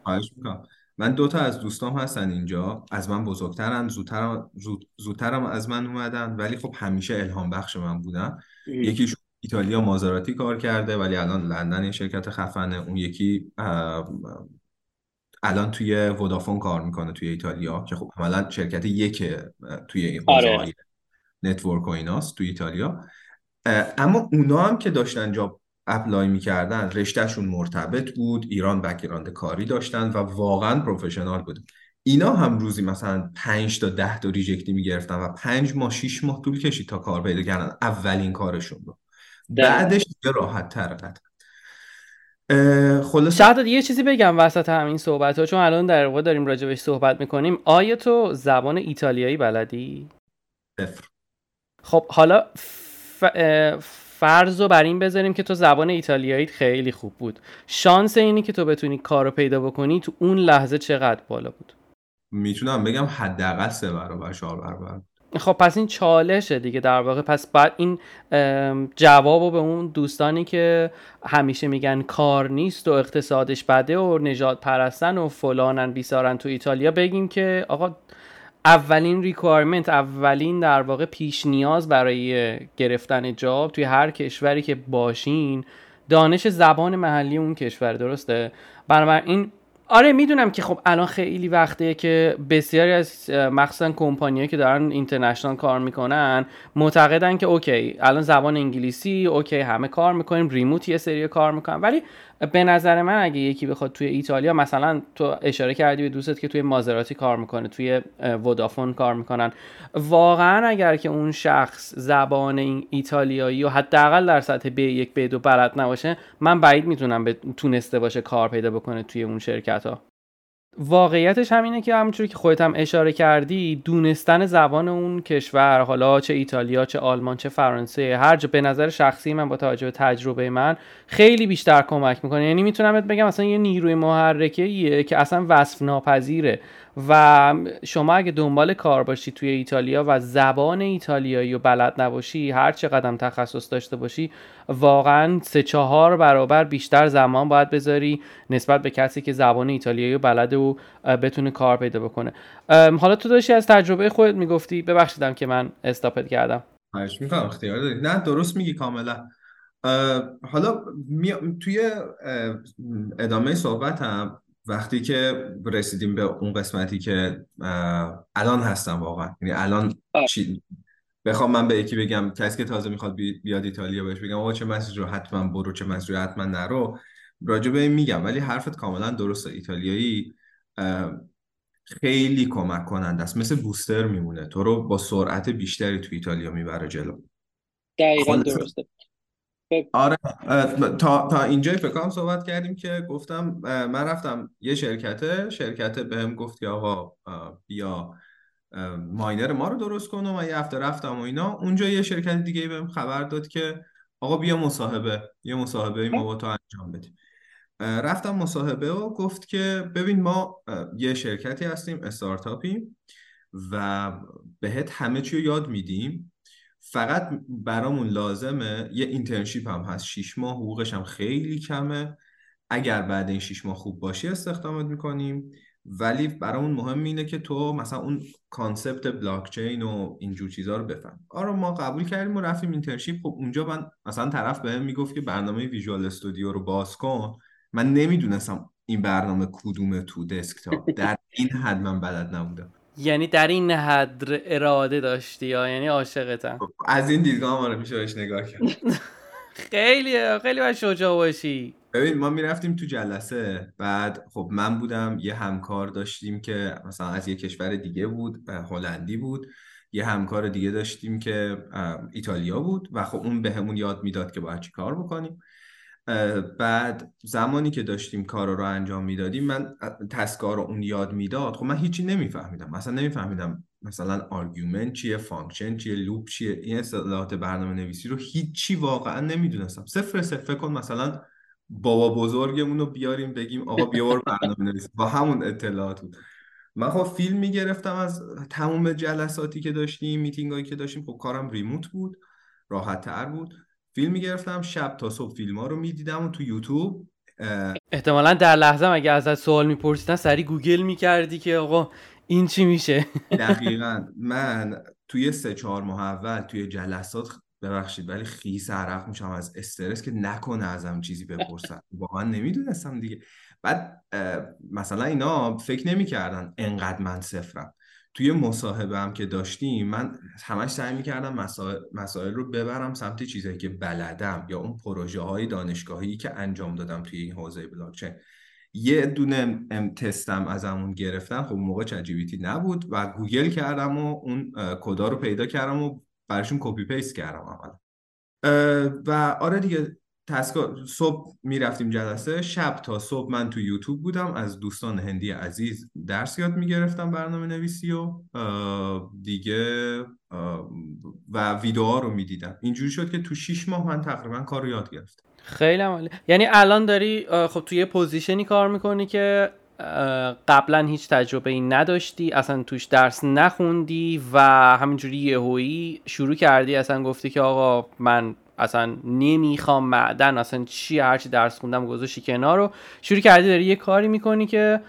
Speaker 2: من دوتا از دوستام هستن اینجا. از من بزرگترن. زودترم زودترم از من اومدن. ولی خب همیشه الهام بخش من بودن. یکیشون ایتالیا مازاراتی کار کرده ولی الان لندن یه شرکت خفنه. اون یکی الان توی ودافون کار می‌کنه توی ایتالیا که خب عملا شرکت یک توی این آره. network و ایناست توی ایتالیا. اما اونا هم که داشتن job apply می‌کردن رشتهشون مرتبط بود ایران background کاری داشتن و واقعا professional بود اینا هم روزی مثلا 5 تا 10 تا reject ی می‌گرفتن و 5 ماه 6 ماه طول کشید تا کار پیدا کردن. اولین کارشون رو بعدش دیگه راحت تر
Speaker 1: خلاص شاید یه چیزی بگم وسط همین صحبت ها چون الان در واقع داریم راجبش صحبت می‌کنیم. آیا تو زبان ایتالیایی بلدی؟
Speaker 2: بفر.
Speaker 1: خب حالا ف... فرض رو بر این بذاریم که تو زبان ایتالیایی خیلی خوب بود. شانس اینی که تو بتونی کار رو پیدا بکنی تو اون لحظه چقدر بالا بود؟
Speaker 2: می‌تونم بگم حداقل سه برابر چهار برابر.
Speaker 1: خب پس این چالشه دیگه در واقع. پس بعد این جواب به اون دوستانی که همیشه میگن کار نیست و اقتصادش بده و نجات پرستن و فلانن بیسارن تو ایتالیا بگیم که آقا اولین requirement اولین در واقع پیش نیاز برای گرفتن job توی هر کشوری که باشین دانش زبان محلی اون کشور درسته؟ بنابراین آره می‌دونم که خب الان خیلی وقته که بسیاری از مخصوصا کمپانیایی که دارن international کار می‌کنن معتقدن که OK الان زبان انگلیسی OK همه کار می‌کنیم remote یه سری کار می‌کنن. ولی به نظر من اگه یکی بخواد توی ایتالیا مثلا تو اشاره کردی به دوستت که توی مازراتی کار می‌کنه توی ودافون کار می‌کنن. واقعا اگر که اون شخص زبان این ایتالیایی و حداقل در سطح ب یک ب دو بلد نباشه من بعید می‌تونم به تونسته باشه کار پیدا بکنه توی اون شرکت ها واقعیتش همینه که همونجوری که خودت هم اشاره کردی دونستن زبان اون کشور حالا چه ایتالیا چه آلمان چه فرانسه هر جا به نظر شخصی من با توجه به تجربه من خیلی بیشتر کمک می‌کنه. یعنی می‌تونم بگم مثلا یه نیروی محرکه که اصلا وصف ناپذیره و شما اگه دنبال کار باشی توی ایتالیا و زبان ایتالیایی و بلد نباشی هر چه قدم تخصص داشته باشی واقعا سه چهار برابر بیشتر زمان باید بذاری نسبت به کسی که زبان ایتالیایی و بلد و بتونه کار پیدا بکنه. حالا تو داشتی از تجربه خودت می‌گفتی ببخشیدم که من استاپت کردم.
Speaker 2: خواهش می‌کنم اختیار داری. نه درست میگی کاملا. حالا توی ادامه صحبتم وقتی که رسیدیم به اون قسمتی که الان هستم واقعا. یعنی الان چی؟ بخوام من به یکی بگم کسی که تازه می‌خواد بیاد ایتالیا بهش بگم آقا چه مسیج رو؟ حتما برو چه مسیج رو؟ حتما نرو. راجع به میگم ولی حرفت کاملا درسته. ایتالیایی خیلی کمک کننده است. مثل بوستر میمونه. تو رو با سرعت بیشتری تو ایتالیا می‌بره جلو.
Speaker 4: دقیقا درسته.
Speaker 2: آره تا تا اینجای فکرام صحبت کردیم که گفتم من رفتم یه شرکته شرکت بهم گفت که آقا بیا ماینر ما رو درست کن و من یه هفته رفتم و اینا. اونجا یه شرکت دیگه بهم خبر داد که آقا بیا مصاحبه یه مصاحبه ما با تو انجام بدیم. رفتم مصاحبه و گفت که ببین ما یه شرکتی هستیم استارتاپیم و بهت همه چی رو یاد میدیم. فقط برامون لازمه یه internship هم هست شیش ماه حقوقش هم خیلی کمه. اگر بعد این شیش ماه خوب باشی استخدامت می‌کنیم. ولی برامون مهم اینه که تو مثلا اون concept blockchain و اینجور چیزها رو بفهم. آره ما قبول کردیم و رفتیم internship خب اونجا من مثلا طرف بهم می‌گفت که برنامه Visual Studio رو باز کن. من نمی‌دونستم این برنامه کدومه تو desktop در این حد من بلد نبودم.
Speaker 1: یعنی در این حد اراده داشتی یا یعنی عاشقتم؟
Speaker 2: خب، از این دیدگاه ما میشه بهش نگاه کرد.
Speaker 1: خیلی خیلی باید شجاع باشی.
Speaker 2: ببین ما می‌رفتیم تو جلسه. بعد خب من بودم یه همکار داشتیم که مثلا از یه کشور دیگه بود هلندی بود. یه همکار دیگه داشتیم که ایتالیا بود. و خب اون بهمون یاد می‌داد که باید چی کار بکنیم. بعد زمانی که داشتیم کار رو انجام می‌دادیم من task ا رو اون یاد می‌داد. خب من هیچی نمیفهمیدم. مثلا نمیفهمیدم مثلا argument چیه function چیه loop چیه. این اصطلاحات برنامه نویسی رو هیچی واقعا نمی‌دونستم. صفر صفر کن مثلا بابا بزرگمون رو بیاریم بگیم آقا بیار برنامه نویسی با همون اطلاعات بود. من خب فیلم می‌گرفتم از تموم جلساتی که داشتیم میتینگ هایی که داشتیم. خب کارم remote بود راحت تر بود. فیلم می‌گرفتم شب تا صبح فیلم ها رو می‌دیدم و تو یوتیوب
Speaker 1: احتمالا در لحظه اگه ازت سوال میپرسیدن سری گوگل می‌کردی که آقا این چی میشه؟
Speaker 2: دقیقا. من توی سه چهار ماه اول توی جلسات ببخشید ولی خیس عرق میشم از استرس که نکنه ازم چیزی بپرسن. واقعا نمی‌دونستم دیگه. بعد مثلا اینا فکر نمی‌کردن انقدر من صفرم. توی مصاحبه هم که داشتیم من همش سعی می‌کردم مسائل, مسائل رو ببرم سمت چیزایی که بلدم یا اون پروژه های دانشگاهی که انجام دادم توی این حوزه بلاکچین. یه دونه تستم از همون گرفتم خب موقع چت نبود و گوگل کردم و اون کدا رو پیدا کردم و براشون copy paste کردم عملا. و آره دیگه task ا صبح می‌رفتیم جلسه شب تا صبح من تو یوتیوب بودم از دوستان هندی عزیز درس یاد می‌گرفتم برنامه نویسی و دیگه و ویدیوها رو می‌دیدم. اینجوری شد که تو 6 ماه من تقریبا کار رو یاد گرفتم.
Speaker 1: خیلی عالی. یعنی الان داری خب توی position ی کار می‌کنی که قبلا هیچ تجربه ای نداشتی اصلا توش درس نخوندی و همینجوری یهویی شروع کردی اصلا گفتی که آقا من اصلا نمی‌خوام معدن اصلا چی هرچی درس خوندم گذاشتی کنار رو. شروع کردی داری یه کاری می‌کنی که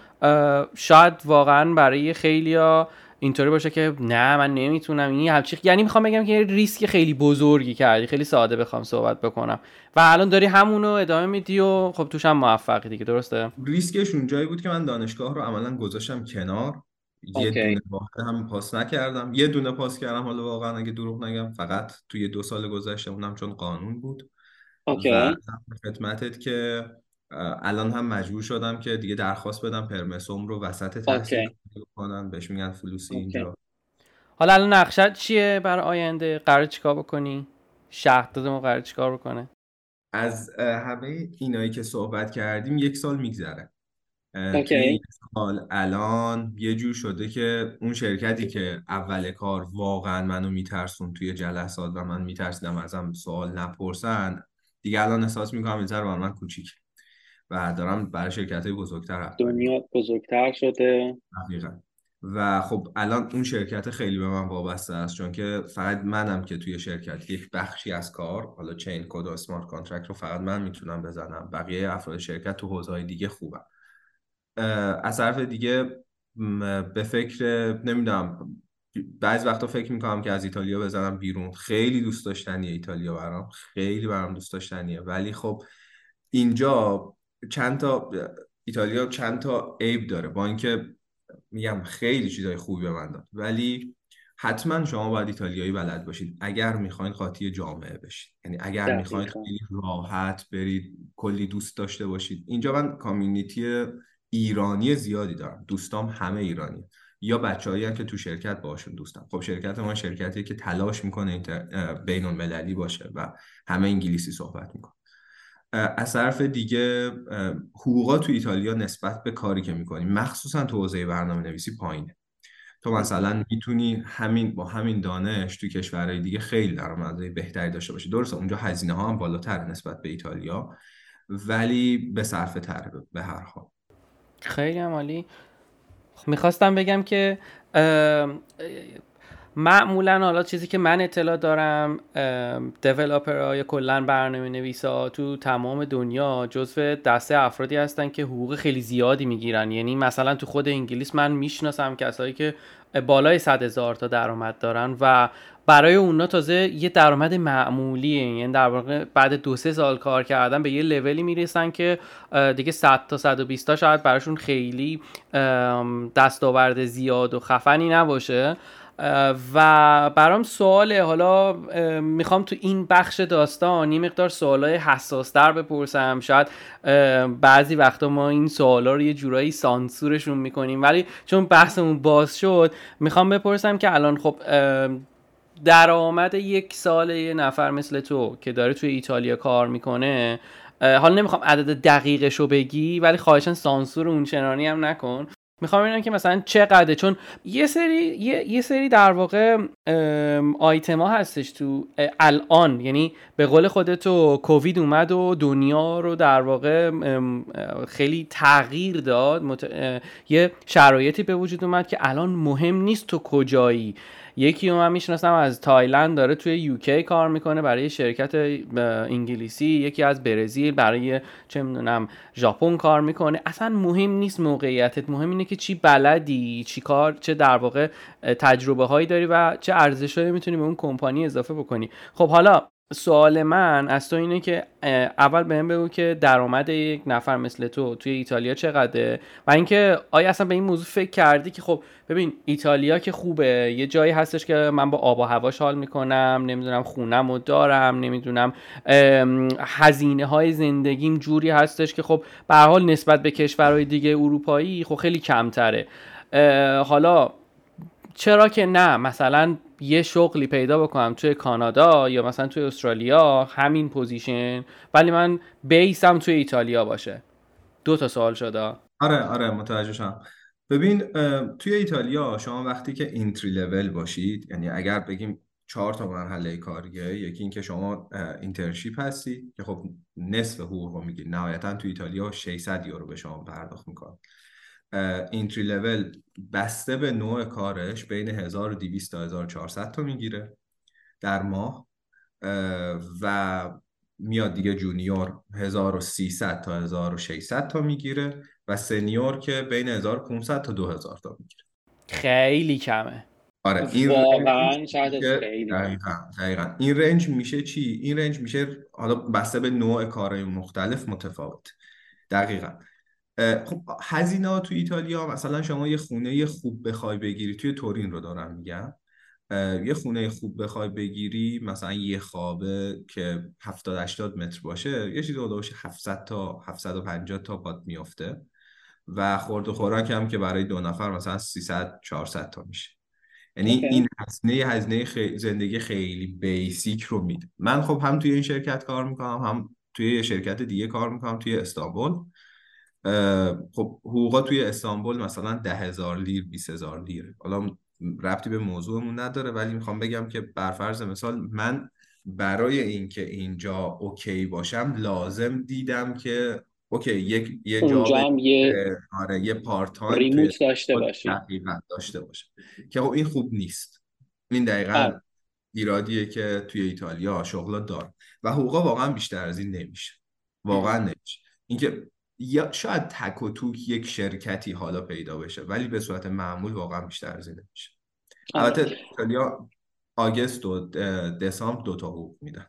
Speaker 1: شاید واقعا برای خیلیا اینطوری باشه که نه من نمی‌تونم. این همچی یعنی می‌خوام بگم که ریسک خیلی بزرگی کردی. خیلی ساده بخوام صحبت بکنم. و الان داری همونو ادامه میدی و خب توش هم موفقی دیگه درسته؟
Speaker 2: ریسکش اونجایی بود که من دانشگاه رو عملا گذاشتم کنار. یه
Speaker 4: okay.
Speaker 2: دونه واحد هم پاس نکردم. یه دونه پاس کردم حالا واقعا اگه دروغ نگم فقط توی دو سال گذشته اونم چون قانون بود. okay. خدمتت که الان هم مجبور شدم که دیگه درخواست بدم permesso م رو وسط تحصیل. کنم. بهش میگن فلوسی
Speaker 4: okay.
Speaker 2: اینجا.
Speaker 1: حالا الان نقشت چیه برای آینده؟ قرار چیکار بکنی؟ شهرداد ما قرار چیکار بکنه؟
Speaker 2: از همه اینایی که صحبت کردیم یک سال میگذره. این سال الان یه جور شده که اون شرکتی که اول کار واقعا منو میترسون توی جلسات و من میترسیدم ازم سوال نپرسن دیگه الان احساس می‌کنم این برای من کوچیک و دارم برای شرکت های بزرگتر
Speaker 4: دنیا بزرگتر شده.
Speaker 2: دقیقا. و خب الان اون شرکت خیلی به من وابسته است چون که فقط منم که توی شرکت یک بخشی از کار حالا chain code و smart contract رو فقط من می‌تونم بزنم بقیه افراد شرکت تو حوزه‌های دیگه خوبن. اه، از طرف دیگه به فکر نمی‌دونم بعضی وقتا فکر می‌کنم که از ایتالیا بزنم بیرون. خیلی دوست داشتنیه ایتالیا برام. خیلی برام دوست داشتنیه. ولی خب اینجا چند تا ایتالیا چند تا عیب داره. با اینکه میگم خیلی چیزای خوبی به من داد. ولی حتما شما باید ایتالیایی بلد باشید. اگر می‌خواین قاطی جامعه بشید. یعنی اگر می‌خواین خیلی راحت برید کلی دوست داشته باشید. اینجا من کامیونیتی ایرانی زیادی دارم. دوستام همه ایرانی. یا بچه‌هایی که تو شرکت باشون دوستم. خب شرکت ما شرکتیه که تلاش می‌کنه بین المللی باشه و همه انگلیسی صحبت می‌کنه. از طرف دیگه حقوقا تو ایتالیا نسبت به کاری که می‌کنی مخصوصا تو حوزه برنامه نویسی پایینه. تو مثلا می‌تونی همین با همین دانش تو کشورهای دیگه خیلی درآمدهای بهتری داشته باشی. درسته اونجا هزینه ها هم بالاتر نسبت به ایتالیا ولی به صرفه تر به هر حال.
Speaker 1: خیلی عالی. می‌خواستم بگم که معمولا حالا چیزی که من اطلاع دارم دیولپر یا کلا برنامه نویسا تو تمام دنیا جزو دسته افرادی هستن که حقوق خیلی زیادی می‌گیرن. یعنی مثلا تو خود انگلیس من می‌شناسم کسایی که بالای صد هزار تا درآمد دارن و برای اونا تازه یه درآمد معمولیه یعنی در واقع بعد دو سه سال کار کردن به یه لولی می‌رسن که دیگه 100 تا 120 تا شاید براشون خیلی دستاورد زیاد و خفنی نباشه. و برام سواله. حالا می‌خوام تو این بخش داستان یه مقدار سوالای حساستر بپرسم. شاید بعضی وقتا ما این سوالا رو یه جورایی سانسورشون می‌کنیم. ولی چون بحثمون باز شد می‌خوام بپرسم که الان خب درآمد یک سال یه نفر مثل تو که داره توی ایتالیا کار می‌کنه حالا نمی‌خوام عدد دقیقش رو بگی ولی خواهشن سانسور اون چنانی هم نکن. می‌خوام ببینم که مثلا چقدره. چون یه سری یه, یه سری در واقع آیتما هستش تو الان. یعنی به قول خودتو کووید اومد و دنیا رو در واقع خیلی تغییر داد. مت... یه شرایطی به وجود اومد که الان مهم نیست تو کجایی. یکی رو من می‌شناسم از تایلند داره توی یوکی کار می‌کنه برای شرکت انگلیسی. یکی از برزیل برای چه می‌دونم ژاپن کار می‌کنه. اصلا مهم نیست موقعیتت. مهم اینه که چی بلدی چی کار چه در واقع تجربه هایی داری و چه ارزش هایی می‌تونی به اون کمپانی اضافه بکنی. خب حالا سوال من از تو اینه که اول بهم بگو که درآمد یک نفر مثل تو توی ایتالیا چقدره و اینکه آیا اصلا به این موضوع فکر کردی که خب ببین ایتالیا که خوبه یه جایی هستش که من با آب و هواش حال می‌کنم نمی‌دونم خونم و دارم نمی‌دونم هزینه های زندگیم جوری هستش که خب به حال نسبت به کشورهای دیگه اروپایی خب خیلی کمتره. حالا چرا که نه؟ مثلا یه شغلی پیدا بکنم توی کانادا یا مثلا توی استرالیا همین position. ولی من base م توی ایتالیا باشه. دو تا سوال شده
Speaker 2: آره آره متوجه شدم. ببین توی ایتالیا شما وقتی که entry level باشید یعنی اگر بگیم چهار تا مرحله کاریه یکی اینکه شما internship هستی که خب نصف حقوق رو می‌گیری نهایتا تو ایتالیا 600 یورو به شما پرداخت می‌کنه entry level بسته به نوع کارش بین 1200 تا 1400 تا می‌گیره در ماه. اه، و میاد دیگه junior 1300 تا 1600 تا می‌گیره و senior که بین 1500 تا 2000 تا می‌گیره.
Speaker 1: خیلی کمه.
Speaker 2: آره این
Speaker 4: واقعا شاید
Speaker 2: دقیقاً دقیقاً. این رنج میشه چی؟ این رنج میشه حالا بسته به نوع کارهای مختلف متفاوت. دقیقاً. خب هزینه ها تو ایتالیا مثلا شما یه خونه خوب بخوای بگیری توی تورین رو دارم میگم یه خونه خوب بخوای بگیری مثلا یه خوابه که 70 80 متر باشه یه چیزی حدود 700 تا 750 تا بات میفته و خورد و خوراک هم که برای دو نفر مثلا 300 400 تا میشه. یعنی
Speaker 4: okay.
Speaker 2: این هزینه هزینه خی- زندگی خیلی basic رو میده. من خب هم توی این شرکت کار می‌کنم هم توی یه شرکت دیگه کار می‌کنم توی استانبول. خب حقوقا توی استانبول مثلا ده هزار لیر بیست هزار لیر. حالا ربطی به موضوعمون نداره ولی می‌خوام بگم که بر فرض مثال من برای اینکه اینجا okay باشم لازم دیدم که اوکی یک یه جا
Speaker 4: هم یه
Speaker 2: آره یه پارت
Speaker 4: ریموت داشته باشی.
Speaker 2: داشته باشه که خب این خوب نیست. این دقیقاً
Speaker 4: آره.
Speaker 2: ایرادیه که توی ایتالیا شغلا داره و حقوقا واقعا بیشتر از این نمیشه. واقعا نمیشه. اینکه یا شاید تک و توک یک شرکتی حالا پیدا بشه ولی به صورت معمول واقعا بیشتر از نمیشه.
Speaker 4: آره.
Speaker 2: البته ایتالیا آگست و دسامبر دو تا حقوق میدن.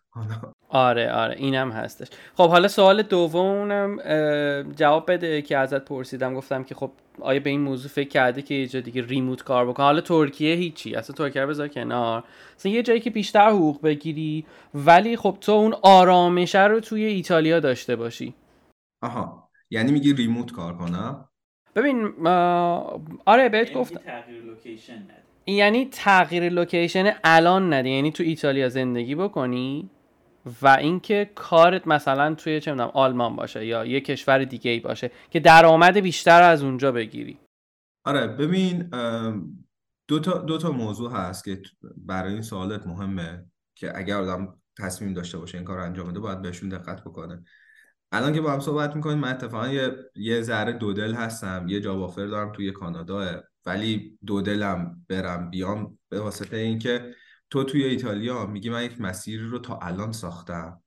Speaker 1: آره آره. اینم هستش. خب حالا سوال دومونم اه، جواب بده که ازت پرسیدم. گفتم که خب آیا به این موضوع فکر کرده که یه جا دیگه remote کار بکن؟ حالا ترکیه هیچی. اصلا ترکیه رو بذار کنار. مثلا یه جایی که بیشتر حقوق بگیری ولی خب تو اون آرامشه رو توی ایتالیا داشته باشی.
Speaker 2: آها. یعنی میگی remote کار کنم؟
Speaker 1: ببین آره بهت
Speaker 3: یعنی
Speaker 1: گفتم.
Speaker 3: تغییر location نده
Speaker 1: یعنی تغییر location الان نده یعنی تو ایتالیا زندگی بکنی و اینکه کارت مثلا توی چه می‌دونم آلمان باشه یا یه کشور دیگه ای باشه که درآمد بیشتر از اونجا بگیری.
Speaker 2: آره ببین دو تا دو تا موضوع هست که برای این سوالت مهمه که اگر آدم تصمیم داشته باشه این کار رو انجام بده باید بهشون دقت بکنه. الان که با هم صحبت می‌کنیم من اتفاقا یه یه ذره دودل هستم یه جاب آفر دارم توی کانادا ولی دودلم برم بیام به واسطه اینکه تو توی ایتالیا میگی من یک مسیری رو تا الان ساختم.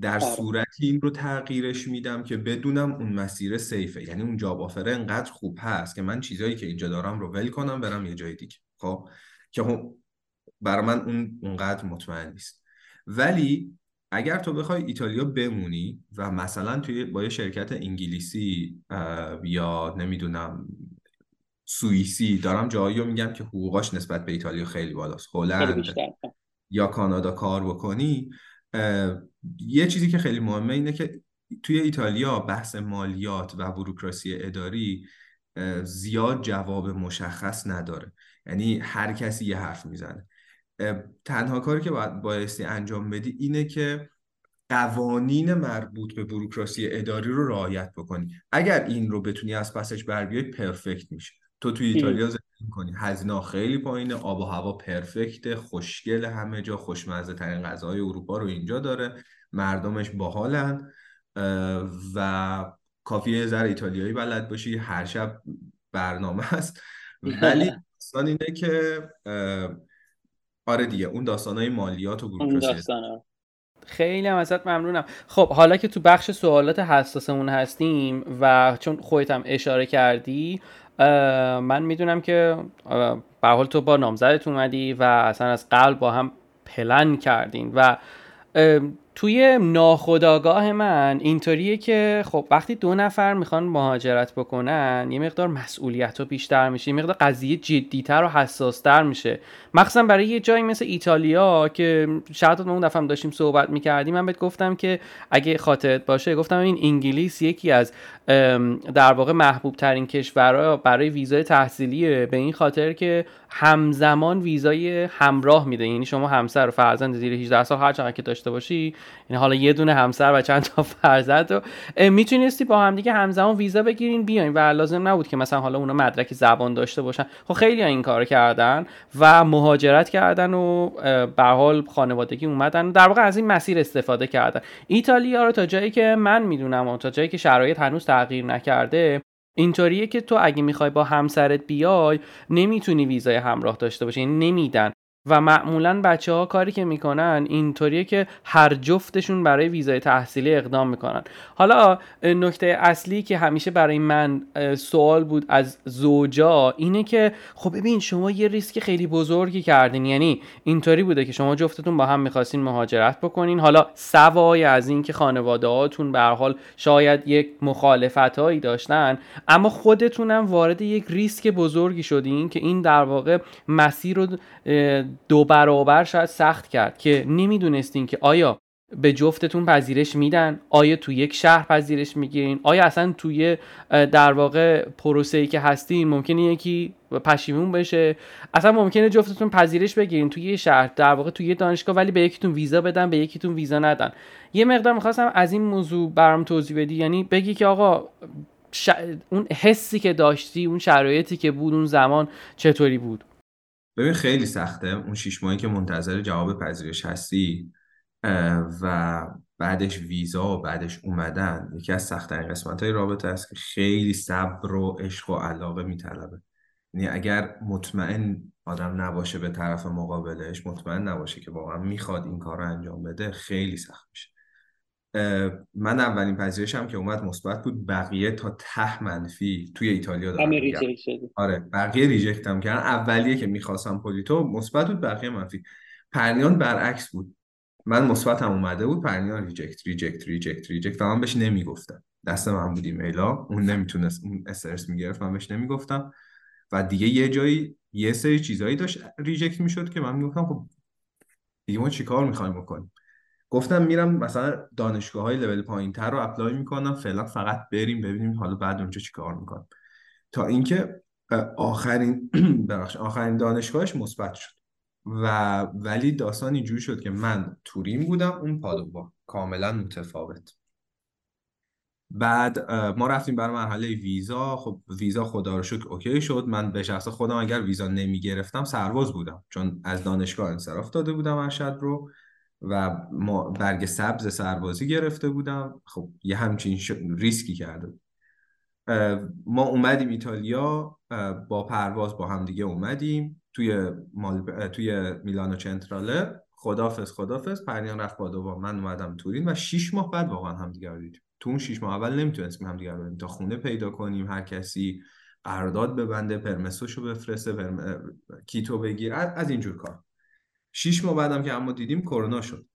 Speaker 2: در
Speaker 4: آره.
Speaker 2: صورتی این رو تغییرش میدم که بدونم اون مسیر سیفه. یعنی اون جاب آفر انقدر خوب هست که من چیزایی که اینجا دارم رو ول کنم برم یه جای دیگه. خب؟ که خب برای من اون اونقدر مطمئن نیست. ولی اگر تو بخوای ایتالیا بمونی و مثلا توی با یه شرکت انگلیسی یا نمی‌دونم سوئیسی دارم جایی رو میگم که حقوقاش نسبت به ایتالیا خیلی بالاست. هلند یا کانادا کار بکنی یه چیزی که خیلی مهمه اینه که توی ایتالیا بحث مالیات و بوروکراسی اداری زیاد جواب مشخص نداره. یعنی هر کسی یه حرف می‌زنه. تنها کاری که باید بایستی انجام بدی اینه که قوانین مربوط به بوروکراسی اداری رو رعایت بکنی. اگر این رو بتونی از پسش بر بیای پرفکت میشه. تو توی ایتالیا زندگی کنی هزینه خیلی پایینه آب و هوا پرفکته خوشگل همه جا خوشمزه ترین غذاهای اروپا رو اینجا داره. مردمش باحالن و کافیه یه ذره ایتالیایی بلد باشی. هر شب برنامه هست ولی داستان اینه که آره دیگه اون داستانهای مالیات و بوروکراسی
Speaker 1: خیلی هم ازت ممنونم. خب حالا که تو بخش سوالات حساسمون هستیم و چون خودت هم اشاره کردی من می‌دونم که به حال تو با نامزدت اومدی و اصلا از قبل با هم پلن کردین و توی ناخودآگاه من اینطوریه که خب وقتی دو نفر می‌خوان مهاجرت بکنن یه مقدار مسئولیت ها بیشتر میشه یه مقدار قضیه جدیتر و حساستر میشه. مخصوصا برای یه جایی مثل ایتالیا که شاید اون دفعه داشتیم صحبت می‌کردیم من بهت گفتم که اگه خاطرت باشه گفتم این انگلیس یکی از در واقع محبوب ترین کشورها برای ویزای تحصیلیه. به این خاطر که همزمان ویزای همراه میده. یعنی شما همسر و فرزند زیر 18 سال هر چقدر که داشته باشی یعنی حالا یه دونه همسر و چند تا فرزند رو می‌تونستی با هم دیگه همزمان ویزا بگیرین بیاین. و لازم نبود که مثلا حالا اونا مدرک زبان داشته باشن. خب خیلی این کار کردن و مهاجرت کردن و به حال خانوادگی اومدن. در واقع از این مسیر استفاده کردن. ایتالیا رو تا جایی که من می‌دونم و تا جایی که شرایط هنوز تغییر نکرده اینطوریه که تو اگه می‌خوای با همسرت بیای نمی‌تونی ویزای همراه داشته باشی. یعنی نمیدن. و معمولا بچه ها کاری که می‌کنن اینطوریه که هر جفتشون برای ویزای تحصیلی اقدام می‌کنن. حالا نکته اصلی که همیشه برای من سوال بود از زوجا اینه که خب ببین شما یه ریسک خیلی بزرگی کردین. یعنی اینطوری بوده که شما جفتتون با هم می‌خواستین مهاجرت بکنین. حالا سوای از اینکه خانواده هاتون به حال شاید یک مخالفت هایی داشتن اما خودتونم وارد یک ریسک بزرگی شدین که این در واقع مسیر رو دو برابر شاید سخت کرد که نمی‌دونستین که آیا به جفتتون پذیرش میدن آیا تو یک شهر پذیرش می‌گیرین آیا اصلا توی در واقع پروسه ای که هستین ممکنه یکی پشیمون بشه؟ اصلا ممکنه جفتتون پذیرش بگیرین توی یه شهر در واقع توی یه دانشگاه ولی به یکیتون ویزا بدن به یکیتون ویزا ندن. یه مقدار می‌خواستم از این موضوع برام توضیح بدی. یعنی بگی که آقا اون حسی که داشتی اون شرایطی که بود اون زمان چطوری بود؟
Speaker 2: ببین خیلی سخته. اون شیش ماهی که منتظر جواب پذیرش هستی و بعدش ویزا و بعدش اومدن یکی از سختترین قسمت های رابطه است که خیلی صبر و عشق و علاقه میطلبه. یعنی اگر مطمئن آدم نباشه به طرف مقابلش مطمئن نباشه که واقعا می‌خواد این کار رو انجام بده خیلی سخت میشه. من اولین پذیرشم که اومد مثبت بود. بقیه تا ته منفی توی ایتالیا دارم آره بقیه reject هم کردن. اولیه که می‌خواستم Polito مثبت بود بقیه منفی. پرنیان برعکس بود. من مثبت هم اومده بود پرنیان reject reject reject reject و من بهش نمی‌گفتم. دست من بود ایمیلا اون نمی‌تونست اون استرس می‌گرفت من بهش نمی‌گفتم. و دیگه یه جایی یه سری چیزایی داشت reject می‌شد که من می‌گفتم خب دیگه ما چیکار می‌خوایم بکنیم؟ گفتم میرم مثلا دانشگاه های لول پایین تر رو apply می‌کنم فعلا فقط بریم ببینیم حالا بعد اونجا چیکار می‌کنم. تا اینکه آخرین بخش آخرین دانشگاهش مثبت شد. و ولی داستان اینجوری شد که من تورین بودم اون پادووا کاملا متفاوت. بعد ما رفتیم برای مرحله ویزا. خب ویزا خدا رو شکر okay شد. من به شخص خودم اگر ویزا نمی گرفتم سرباز بودم. چون از دانشگاه انصراف داده بودم ارشد رو. و ما برگ سبز سربازی گرفته بودم. خب یه همچین ریسکی کرده ما اومدیم ایتالیا. با پرواز با هم دیگه اومدیم توی مال... توی میلانو چنتراله. خدافز خدافز پرنیان رفت با من اومدم تورین و شیش ماه بعد واقعا هم دیگه دیدیم. تو اون شیش ماه اول نمی‌تونستیم هم دیگه رو تا خونه پیدا کنیم هر کسی قرارداد ببنده پرمسوشو بفرسته پرم... کیتو بگیر از اینجور کار. شیش ماه بعدم که اما دیدیم کرونا شد.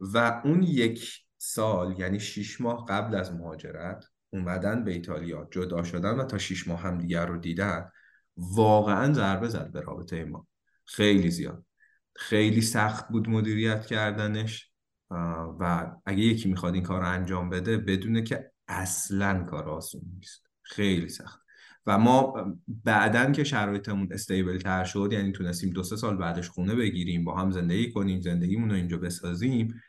Speaker 2: و اون یک سال یعنی شیش ماه قبل از مهاجرت اومدن به ایتالیا جدا شدن و تا شیش ماه هم دیگر رو دیدن واقعا ضربه زد به رابطه ما. خیلی زیاد. خیلی سخت بود مدیریت کردنش. و اگه یکی می‌خواد این کار رو انجام بده بدونه که اصلا کار آسون نیست. خیلی سخت. و ما بعدا که شرایطمون استیبل تر شد یعنی تونستیم دو سه سال بعدش خونه بگیریم با هم زندگی کنیم زندگیمون رو اینجا بسازیم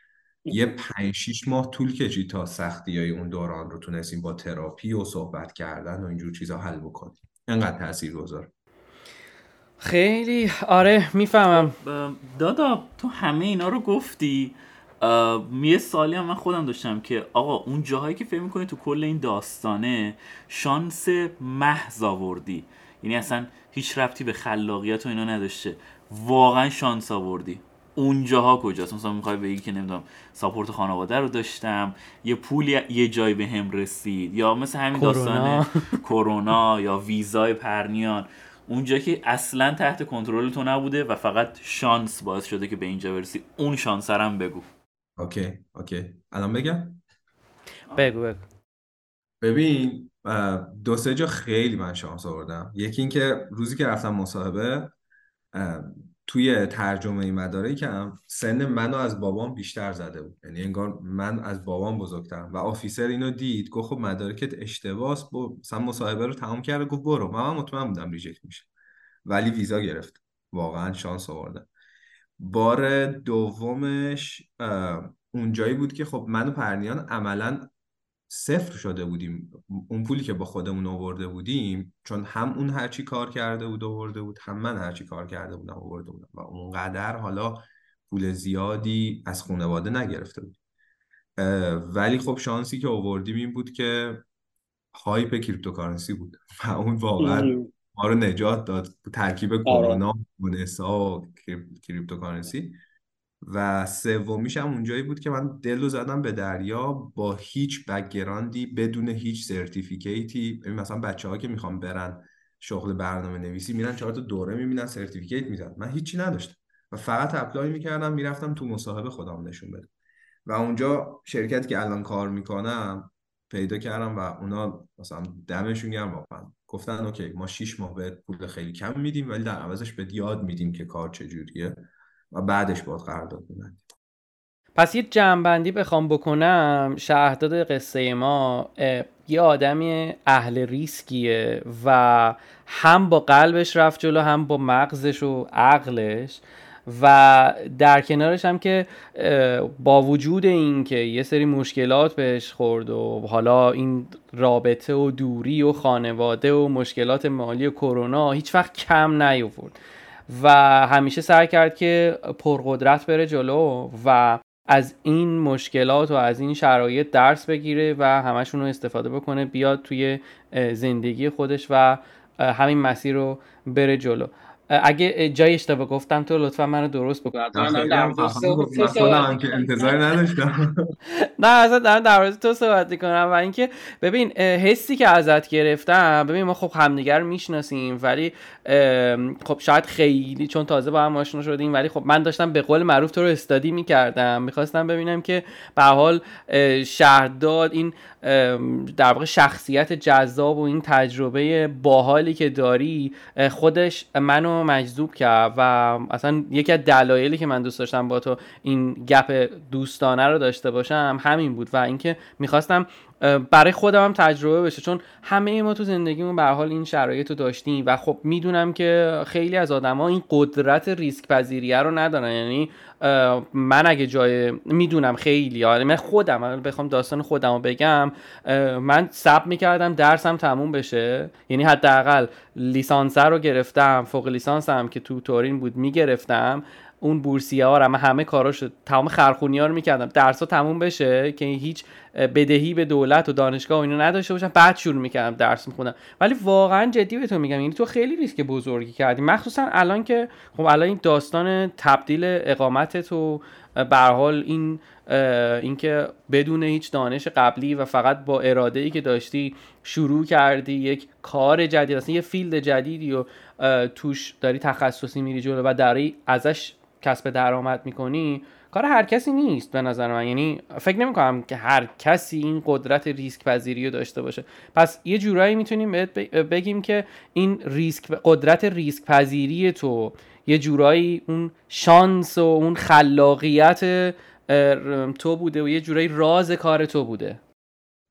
Speaker 2: یه پنج شیش ماه طول کشید تا سختی های اون دوران رو تونستیم با تراپی و صحبت کردن و اینجور چیزا حل بکنیم. انقدر تاثیر گذار
Speaker 1: خیلی. آره می‌فهمم.
Speaker 3: دادا تو همه اینا رو گفتی؟ یه سالی هم من خودم داشتم که آقا اون جاهایی که فکر می‌کنی تو کل این داستانه شانس محض آوردی. یعنی اصلا هیچ ربطی به خلاقیت و اینا نداشته. واقعا شانس آوردی. اونجاها کجاست؟ مثلا می‌خوای بگی که نمی‌دونم support خانواده رو داشتم یه پولی یه جای به هم رسید. یا مثل همین داستان کرونا یا ویزای پرنیان. اونجا که اصلا تحت کنترل تو نبوده و فقط شانس باعث شده که به اینجا برسی. اون شانس هم بگو.
Speaker 2: okay okay الان بگم؟
Speaker 1: بگو بگو.
Speaker 2: ببین دو سه جا خیلی من شانس آوردم. یکی اینکه روزی که رفتم مصاحبه توی ترجمه مدارکم سن منو از بابام بیشتر زده بود. یعنی انگار من از بابام بزرگترم و آفیسر اینو دید. گفت خب مدارکت اشتباس با مثلا مصاحبه رو تمام کرده گفت برو. من, مطمئن بودم ریجکت میشه. ولی ویزا گرفت. واقعا شانس آوردم. بار دومش اونجایی بود که خب من و پرنیان عملا صفر شده بودیم. اون پولی که با خودمون آورده بودیم چون هم اون هرچی کار کرده بود آورده بود هم من هرچی کار کرده بودم آورده بودم. و اونقدر حالا پول زیادی از خانواده نگرفته بود ولی خب شانسی که آوردیم این بود که hype cryptocurrency بود. و اون واقعا ما رو نجات داد. ترکیب
Speaker 4: آره.
Speaker 2: کرونا بونسا و cryp- cryptocurrency. و سومیش هم اونجایی بود که من دل رو زدم به دریا با هیچ background ی بدون هیچ certificate ی. ببین مثلا بچه ها که می‌خوان برن شغل برنامه نویسی میرن چهار تا دوره می‌بینن certificate میگیرن من هیچی نداشتم. و فقط apply می‌کردم می‌رفتم تو مصاحبه خودم نشون بدم. و اونجا شرکتی که الان کار می‌کنم پیدا کردم و اونا مثلا دمشون گرم واقعا. گفتن okay ما شیش ماه بهت پول خیلی کم میدیم ولی در عوضش بهت یاد میدیم که کار چجوریه و بعدش باید قرارداد میبندیم.
Speaker 1: پس یه جمعبندی بخوام بکنم شهرداد قصه ما یه آدمی اهل ریسکیه و هم با قلبش رفت جلو هم با مغزش و عقلش. و در کنارش هم که با وجود این که یه سری مشکلات بهش خورد و حالا این رابطه و دوری و خانواده و مشکلات مالی و کرونا هیچ وقت کم نیاورد. و همیشه سعی کرد که پرقدرت بره جلو و از این مشکلات و از این شرایط درس بگیره و همشون رو استفاده بکنه بیاد توی زندگی خودش و همین مسیر رو بره جلو. اگه جای اشتباه گفتم تو لطفا منو درست بکن.
Speaker 2: خودم که
Speaker 4: می‌کنم.
Speaker 2: انتظاری نداشتم.
Speaker 1: نه اصلا دارم در مورد تو صحبت می‌کنم و اینکه ببین حسی که ازت گرفتم ببین ما خب همدیگر رو می‌شناسیم ولی خب شاید خیلی چون تازه با هم آشنا شدیم ولی خب من داشتم به قول معروف تو رو استادی می‌کردم. می‌خواستم ببینم که به هر حال شهرداد این در واقع شخصیت جذاب و این تجربه باحالی که داری خودش منو مجذوب کرد و اصلا یکی از دلایلی که من دوست داشتم با تو این گپ دوستانه رو داشته باشم همین بود و اینکه می‌خواستم برای خودم هم تجربه بشه. چون همه ما تو زندگیمون به حال این شرایط رو داشتیم و خب می‌دونم که خیلی از آدما این قدرت ریسک پذیریه رو ندارن. یعنی من اگه جای می‌دونم خیلی یعنی من خودم بخوام داستان خودم رو بگم من سب می‌کردم درسم تموم بشه. یعنی حداقل لیسانس رو گرفتم فوق لیسانسم که تو تورین بود می‌گرفتم. اون بورسیه ها رو همه کاراشو تمام خرخونی ها رو می‌کردم. درس ها تموم بشه که هیچ بدهی به دولت و دانشگاه و اینو نداشته باشم بعد شروع می‌کردم درس می‌خونم ولی واقعا جدی بهتون میگم یعنی تو خیلی ریسک بزرگی کردی. مخصوصا الان که خب الان این داستان تبدیل اقامت تو به حال این اینکه بدون هیچ دانش قبلی و فقط با اراده ای که داشتی شروع کردی یک کار جدید اصلا یه فیلد جدیدی و توش داری تخصصی میری جلو و داری ازش کسب درآمد می‌کنی کار هر کسی نیست به نظر من. یعنی فکر نمی کنم که هر کسی این قدرت ریسک پذیری رو داشته باشه. پس یه جورایی می‌تونیم بهت بگیم که این ریسک قدرت ریسک پذیری تو یه جورایی اون شانس و اون خلاقیت تو بوده و یه جورایی راز کار تو بوده.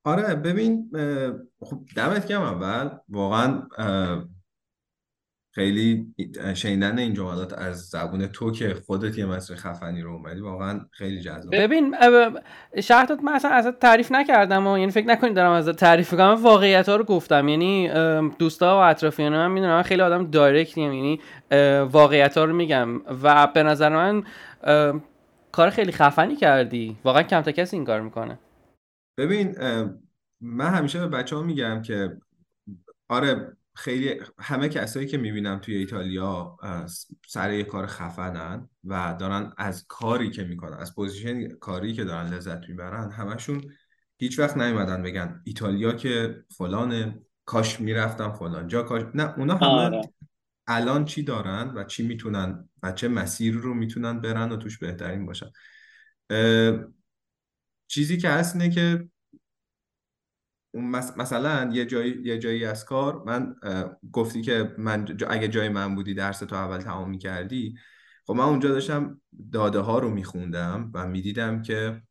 Speaker 2: آره ببین خب دمت گرم اول. واقعا خیلی شنیدن این جملات از زبون تو که خودت یه مسیر خفنی رو اومدی واقعا خیلی جذاب.
Speaker 1: ببین اه، شهرداد من اصلا ازت تعریف نکردم و یعنی فکر نکنید دارم ازت تعریف می‌کنم من واقعیت ها رو گفتم. یعنی دوستا و اطرافیان من می‌دونم من خیلی آدم direct یم یعنی واقعیت ها رو میگم. و به نظر من کار خیلی خفنی کردی. واقعا کمتر کسی این کار می‌کنه.
Speaker 2: ببین من همیشه به بچه ها میگم که آره خیلی همه کسایی که می‌بینم توی ایتالیا سر یه کار خفنن و دارن از کاری که می‌کنن از position کاری که دارن لذت می‌برن همشون هیچ وقت نیومدن بگن ایتالیا که فلانه کاش می‌رفتم فلان جا کاش نه اونا همه
Speaker 4: آره.
Speaker 2: الان چی دارن و چی می‌تونن و چه مسیر رو می‌تونن برن و توش بهترین باشن. چیزی که هست اینه که مثلا یه جایی یه جایی از کار من گفتی که من جا- اگه جای من بودی درس تو اول تمام می‌کردی. خب من اونجا داشتم داده ها رو میخوندم و می‌دیدم که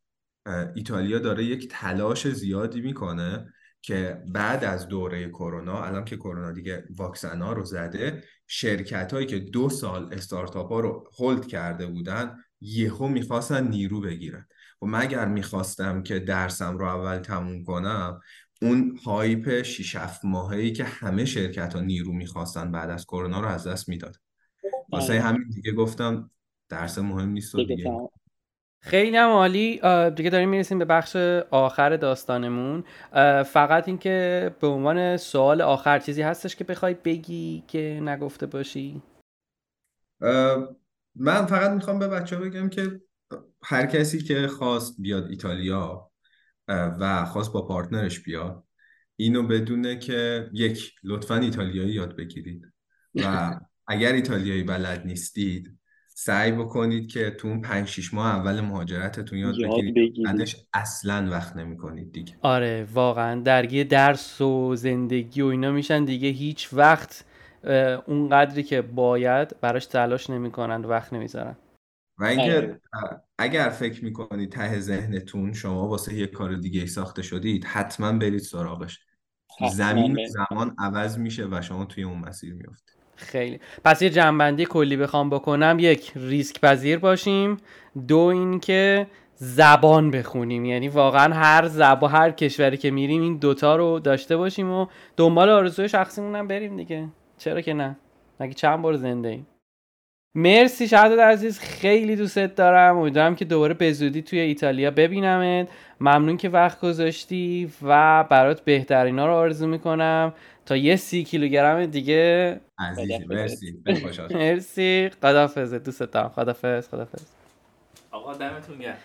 Speaker 2: ایتالیا داره یک تلاش زیادی می‌کنه که بعد از دوره کرونا الان که کرونا دیگه واکسن ها رو زده شرکت هایی که دو سال استارتاپ ها رو هولد کرده بودن یهو می‌خواستن نیرو بگیرن. و من اگر می‌خواستم که درسم رو اول تموم کنم اون هایپ 6 7 ماهه‌ای که همه شرکت ها نیرو می‌خواستن بعد از کرونا رو از دست می‌داد. واسه همین دیگه گفتم درس مهم نیست و
Speaker 4: دیگه
Speaker 1: خیلی هم عالی. دیگه داریم می‌رسیم به بخش آخر داستانمون. فقط اینکه به عنوان سوال آخر چیزی هستش که بخوای بگی که نگفته باشی؟
Speaker 2: من فقط می‌خوام به بچه بگم که هر کسی که خواست بیاد ایتالیا و خواست با پارتنرش بیاد اینو بدونه که یک لطفا ایتالیایی یاد بگیرید. و اگر ایتالیایی بلد نیستید سعی بکنید که تو اون پنج شیش ماه اول مهاجرتتون یاد
Speaker 4: یاد
Speaker 2: بگیرید.
Speaker 4: بگیرید.
Speaker 2: بعدش اصلا وقت نمی کنید دیگه.
Speaker 1: آره واقعا درگیر درس و زندگی و اینا میشن دیگه. هیچ وقت اون قدری که باید براش تلاش نمی‌کنن و وقت نمی‌ذارن.
Speaker 2: و اینکه اگر فکر می‌کنید ته ذهنتون شما واسه یه کار دیگه ساخته شدید حتما برید سراغش. زمین
Speaker 4: برید.
Speaker 2: زمان عوض میشه و شما توی اون مسیر میافتید.
Speaker 1: خیلی. پس یه جنبندی کلی بخوام بکنم. یک ریسک پذیر باشیم. دو اینکه زبان بخونیم. یعنی واقعا هر زبان هر کشوری که میریم این دوتا رو داشته باشیم و دنبال آرزوی شخصیمون هم بریم دیگه. چرا که نه؟ مگه چند بار زنده ایم؟ مرسی شهداد عزیز خیلی دوستت دارم. امیدوارم که دوباره به زودی توی ایتالیا ببینمت. ممنون که وقت گذاشتی و برات بهترینا رو آرزو می‌کنم. تا یه سی کیلوگرم دیگه.
Speaker 2: عزیزی
Speaker 4: خدافظ.
Speaker 2: مرسی.
Speaker 1: مرسی. خدافظ دوست دارم خدافظ خدافظ
Speaker 3: آقا دمتون گرم.